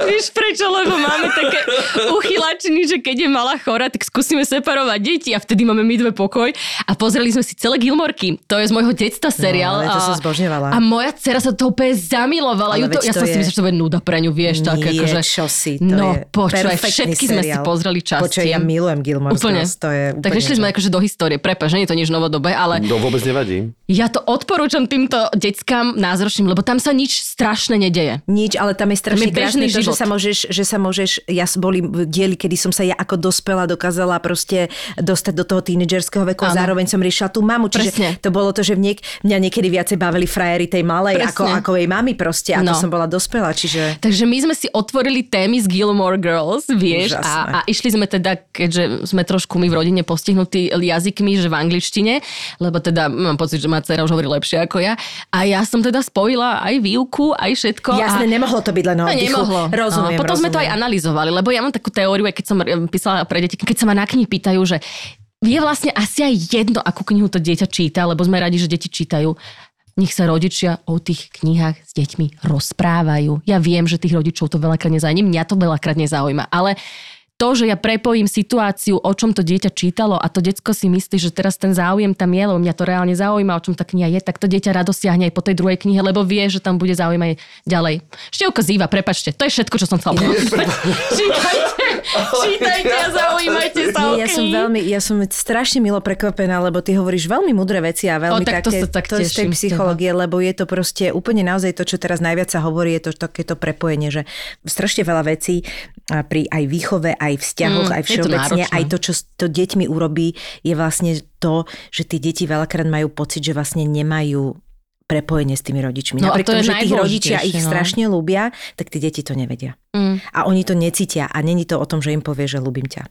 Vieš prečo? Lebo máme také uchylačiny, že keď je malá chora, tak skúsime separovať deti a vtedy máme my dve pokoj. A pozreli sme si celé Gilmorky. To je z môjho detstva seriál. ale to a- som zbožňovala. A moja dcera sa to úplne zamilovala. Ju to, ja to som si je- myslela, že to bude nuda pre ňu, vieš, tak Nie, akože... čo si, to no, je perfektný všetky sme si seriál. pozreli časti. Počuj, ja milujem Gilmore Úplne. Girls, to je tak úplne, išli sme že- akože do histórie. Prepač, nie je to nič novodobé, ale No vôbec nevadí. ja to odporúčam týmto deckám názročným, lebo tam sa nič strašné nedeje. Nič, ale tam je strašne Tam je krásne to, že sa môžeš, že sa môžeš, ja boli diely, kedy som sa ja ako dospela dokázala proste dostať do toho tínedžerského veku a zároveň som riešila tú mamu. Čiže Presne. to bolo to, že niek- mňa niekedy viacej bavili frajery tej malej ako, Presne. ako jej mami proste a to No. som bola dospela, čiže... Takže my sme si otvorili témy z Gilmore Girls, vieš, a, a išli sme teda, keďže sme trošku my v rodine postihnutí jazykmi, že v angličtine, lebo teda mám pocit, že má dcera už hovorí lepšie ako ja. A ja som teda spojila aj výuku, aj všetko. Jasné, a... nemohlo to byť len o No nemohlo. Rozumiem, no, potom sme to aj rozumiem. analyzovali, lebo ja mám takú teóriu, aj keď som eh, písala pre deti, keď sa ma na knihy pýtajú, že je vlastne asi aj jedno, akú knihu to dieťa číta, lebo sme radi, že deti čítajú. Nech sa rodičia o tých knihách s deťmi rozprávajú. Ja viem, že tých rodičov to veľakrát nezaujíma, mňa to veľakrát nezaujíma, ale to, že ja prepojím situáciu, o čom to dieťa čítalo a to decko si myslí, že teraz ten záujem tam je, lebo mňa to reálne zaujíma, o čom tá kniha je, tak to dieťa rado siahne aj po tej druhej knihe, lebo vie, že tam bude zaujímať ďalej. Števko zýva, prepačte, to je všetko, čo som chcela povedať. čítajte, a zaujímajte sa o ja som veľmi, ja som strašne milo prekvapená, lebo ty hovoríš veľmi mudré veci a veľmi O, tak to také, sa tak to z tej psychológie, lebo je to proste úplne naozaj to, čo teraz najviac sa hovorí, je to takéto prepojenie, že strašne veľa vecí a pri aj výchove, aj vzťahoch, Mm, aj to všeobecne, náročné. aj to, čo to deťmi urobí, je vlastne to, že tí deti veľakrát majú pocit, že vlastne nemajú prepojenie s tými rodičmi. No Napriek to tomu, že tých rodičia ich no. strašne ľúbia, tak tí deti to nevedia. Mm. A oni to necítia a není to o tom, že im povie, že ľúbim ťa.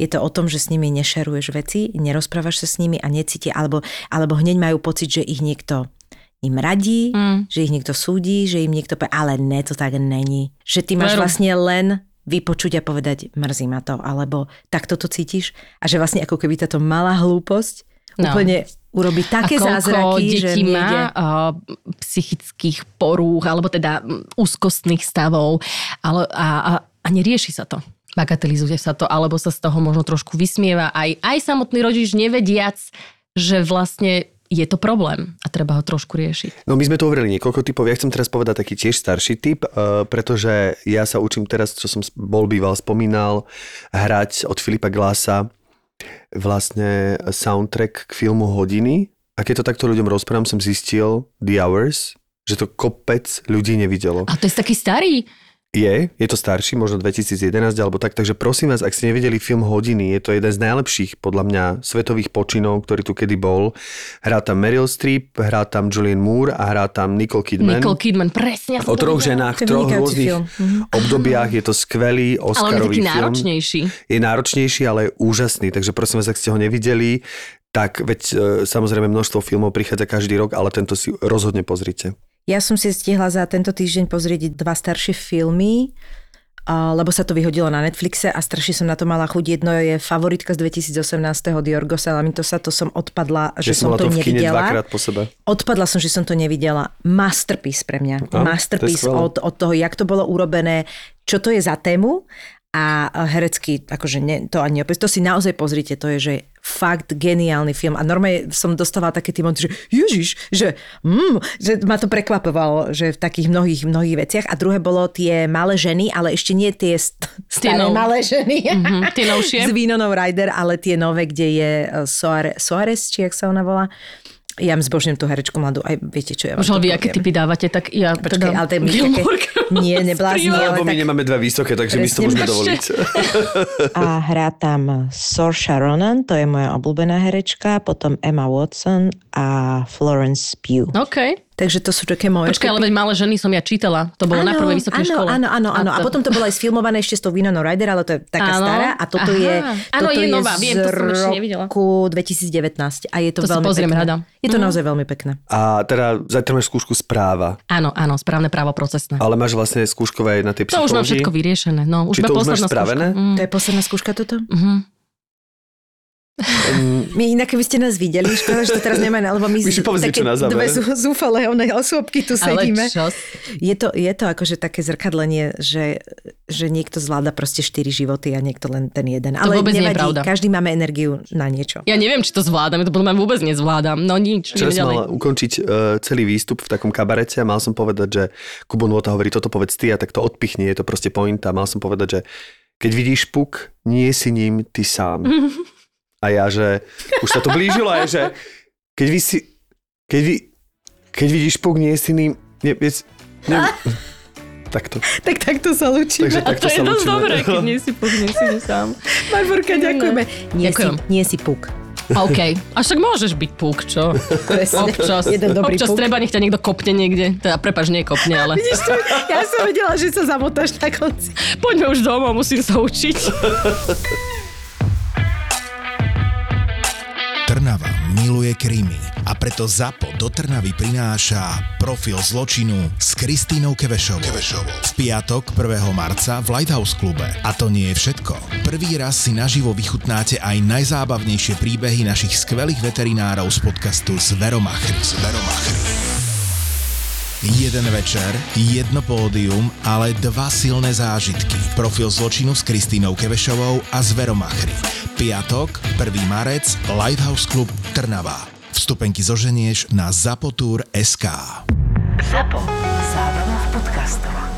Je to o tom, že s nimi nešeruješ veci, nerozprávaš sa s nimi a necítia, alebo, alebo hneď majú pocit, že ich niekto im radí, Mm. že ich niekto súdi, že im niekto povie, ale ne, to tak není. Že ty máš Veru. vlastne len vypočuť a povedať, mrzí ma to, alebo takto to cítiš a že vlastne ako keby táto malá hlúposť No. úplne urobí také a zázraky, že detí nejde. má uh, psychických porúch, alebo teda mm, úzkostných stavov ale, a, a, a nerieši sa to. Bagatelizuje sa to, alebo sa z toho možno trošku vysmieva. Aj, aj samotný rodič nevediac, že vlastne je to problém a treba ho trošku riešiť. No my sme tu hovorili niekoľko typov, ja chcem teraz povedať taký tiež starší typ, eh, pretože ja sa učím teraz, čo som bol býval spomínal, hrať od Filipa Glasa vlastne soundtrack k filmu Hodiny. A keď to takto ľuďom rozprávam, som zistil The Hours, že to kopec ľudí nevidelo. A to je taký starý. Je, je to starší, možno 2011 alebo tak, takže prosím vás, ak ste nevideli film Hodiny, je to jeden z najlepších podľa mňa svetových počinov, ktorý tu kedy bol. Hrá tam Meryl Streep, hrá tam Julian Moore a hrá tam Nicole Kidman. Nicole Kidman, presne. o troch ženách, To je troch rôznych film. Mhm. obdobiach, je to skvelý Ale on je Oscarový taký film. náročnejší. Je náročnejší, ale je úžasný, takže prosím vás, ak ste ho nevideli, tak veď e, samozrejme množstvo filmov prichádza každý rok, ale tento si rozhodne pozrite. Ja som si stihla za tento týždeň pozrieť dva staršie filmy, a, lebo sa to vyhodilo na Netflixe a strašne som na to mala chuť. Jedno je favoritka z 2018. Diorgosa Lamitosa, to som odpadla, že Ja som mala to to nevidela. po sebe. Odpadla som, že som to nevidela. Masterpiece pre mňa. Je Masterpiece od, od toho, jak to bolo urobené, čo to je za tému a herecky, akože ne, to ani opäť, to si naozaj pozrite, to je, že fakt geniálny film a normálne som dostala také tie momenty, že ježiš, že, mm, že ma to prekvapovalo, že v takých mnohých, mnohých veciach a druhé bolo tie malé ženy, ale ešte nie tie st- staré nov- malé ženy. Mhm, tie novšie. S Vinonou Ryder, ale tie nové, kde je uh, Soare, Soares, či jak sa ona volá. Ja zbožňujem tú herečku mladú, aj viete, čo ja vám vy, aké typy dávate, tak ja Počkaj, teda... ale to je také- Nie, neblázni, ale Lebo my tak- nemáme dva vysoké, takže my si to môžeme dovoliť. A hrá tam Saoirse Ronan, to je moja obľúbená herečka, potom Emma Watson a Florence Pugh. OK. Takže to sú také moje Počkaj, ale veď malé ženy som ja čítala. To bolo na prvej vysokej áno, škole. Áno, áno, áno. A, to- potom to bolo aj sfilmované ešte s tou Winonou Ryder, ale to je taká Áno. stará. A toto Aha. je, toto je je nová, z viem, to som roku 2019. A je to, To si veľmi pozriem pekné. rada. Je to Mhm. naozaj veľmi pekné. A teda zajtra máš skúšku správa, Áno, áno, správne právo procesné. ale máš vlastne skúškové aj na tej To už mám psychológii. všetko vyriešené. No, už Či to už máš posledná spravené? skúška. Mm. To je posledná skúška toto? Mhm. My inak, keby ste nás videli, škoda, že to teraz nemáme, lebo my Myši, povedz také niečo na záver. dve zú- zúfalé one osôbky tu Ale sedíme. čo? Je to, je to akože také zrkadlenie, že, že niekto zvláda proste štyri životy a niekto len ten jeden. Ale vôbec nie je nevadí, pravda. každý máme energiu na niečo. Ja neviem, či to zvládam, ja to podľa mňa vôbec nezvládam. No nič, Včera ideme som ďalej. mal ukončiť uh, celý výstup v takom kabarete a mal som povedať, že Kubo Nôta hovorí, toto povedz ty a tak to odpichni, je to proste pointa. Mal som povedať, že keď vidíš puk, nie si ním ty sám. A ja, že už sa to blížilo a ja, že keď vy si, keď vy, keď vidíš puk, nie si ním, nie, nie, nie, takto. Tak takto sa lúčime. Takže A takto to je dosť dobré, keď nie si puk, nie si sám. Barborka, ďakujeme. Nie, Ďakujem. Si, nie si puk. OK. A však môžeš byť puk, čo? Presne. Občas. Jeden dobrý Občas puk. treba, nech ťa niekto kopne niekde. Teda, prepač, nie kopne, ale... Vidíš to? Ja som vedela, že sa zamotáš na konci. Poďme už domov, musím sa učiť. miluje krimi a preto ZAPO do Trnavy prináša profil zločinu s Kristínou Kevešovou. Kevešovou. V piatok 1. marca v Lighthouse klube. A to nie je všetko. Prvý raz si naživo vychutnáte aj najzábavnejšie príbehy našich skvelých veterinárov z podcastu Zveromachry. Zveromachry. Jeden večer, jedno pódium, ale dva silné zážitky. Profil zločinu s Kristínou Kevešovou a Zveromachry. Piatok, 1. marec, Lighthouse Club Trnava. Vstupenky zoženieš na zapotur.sk. Zapo. Zábrná v podcastovách.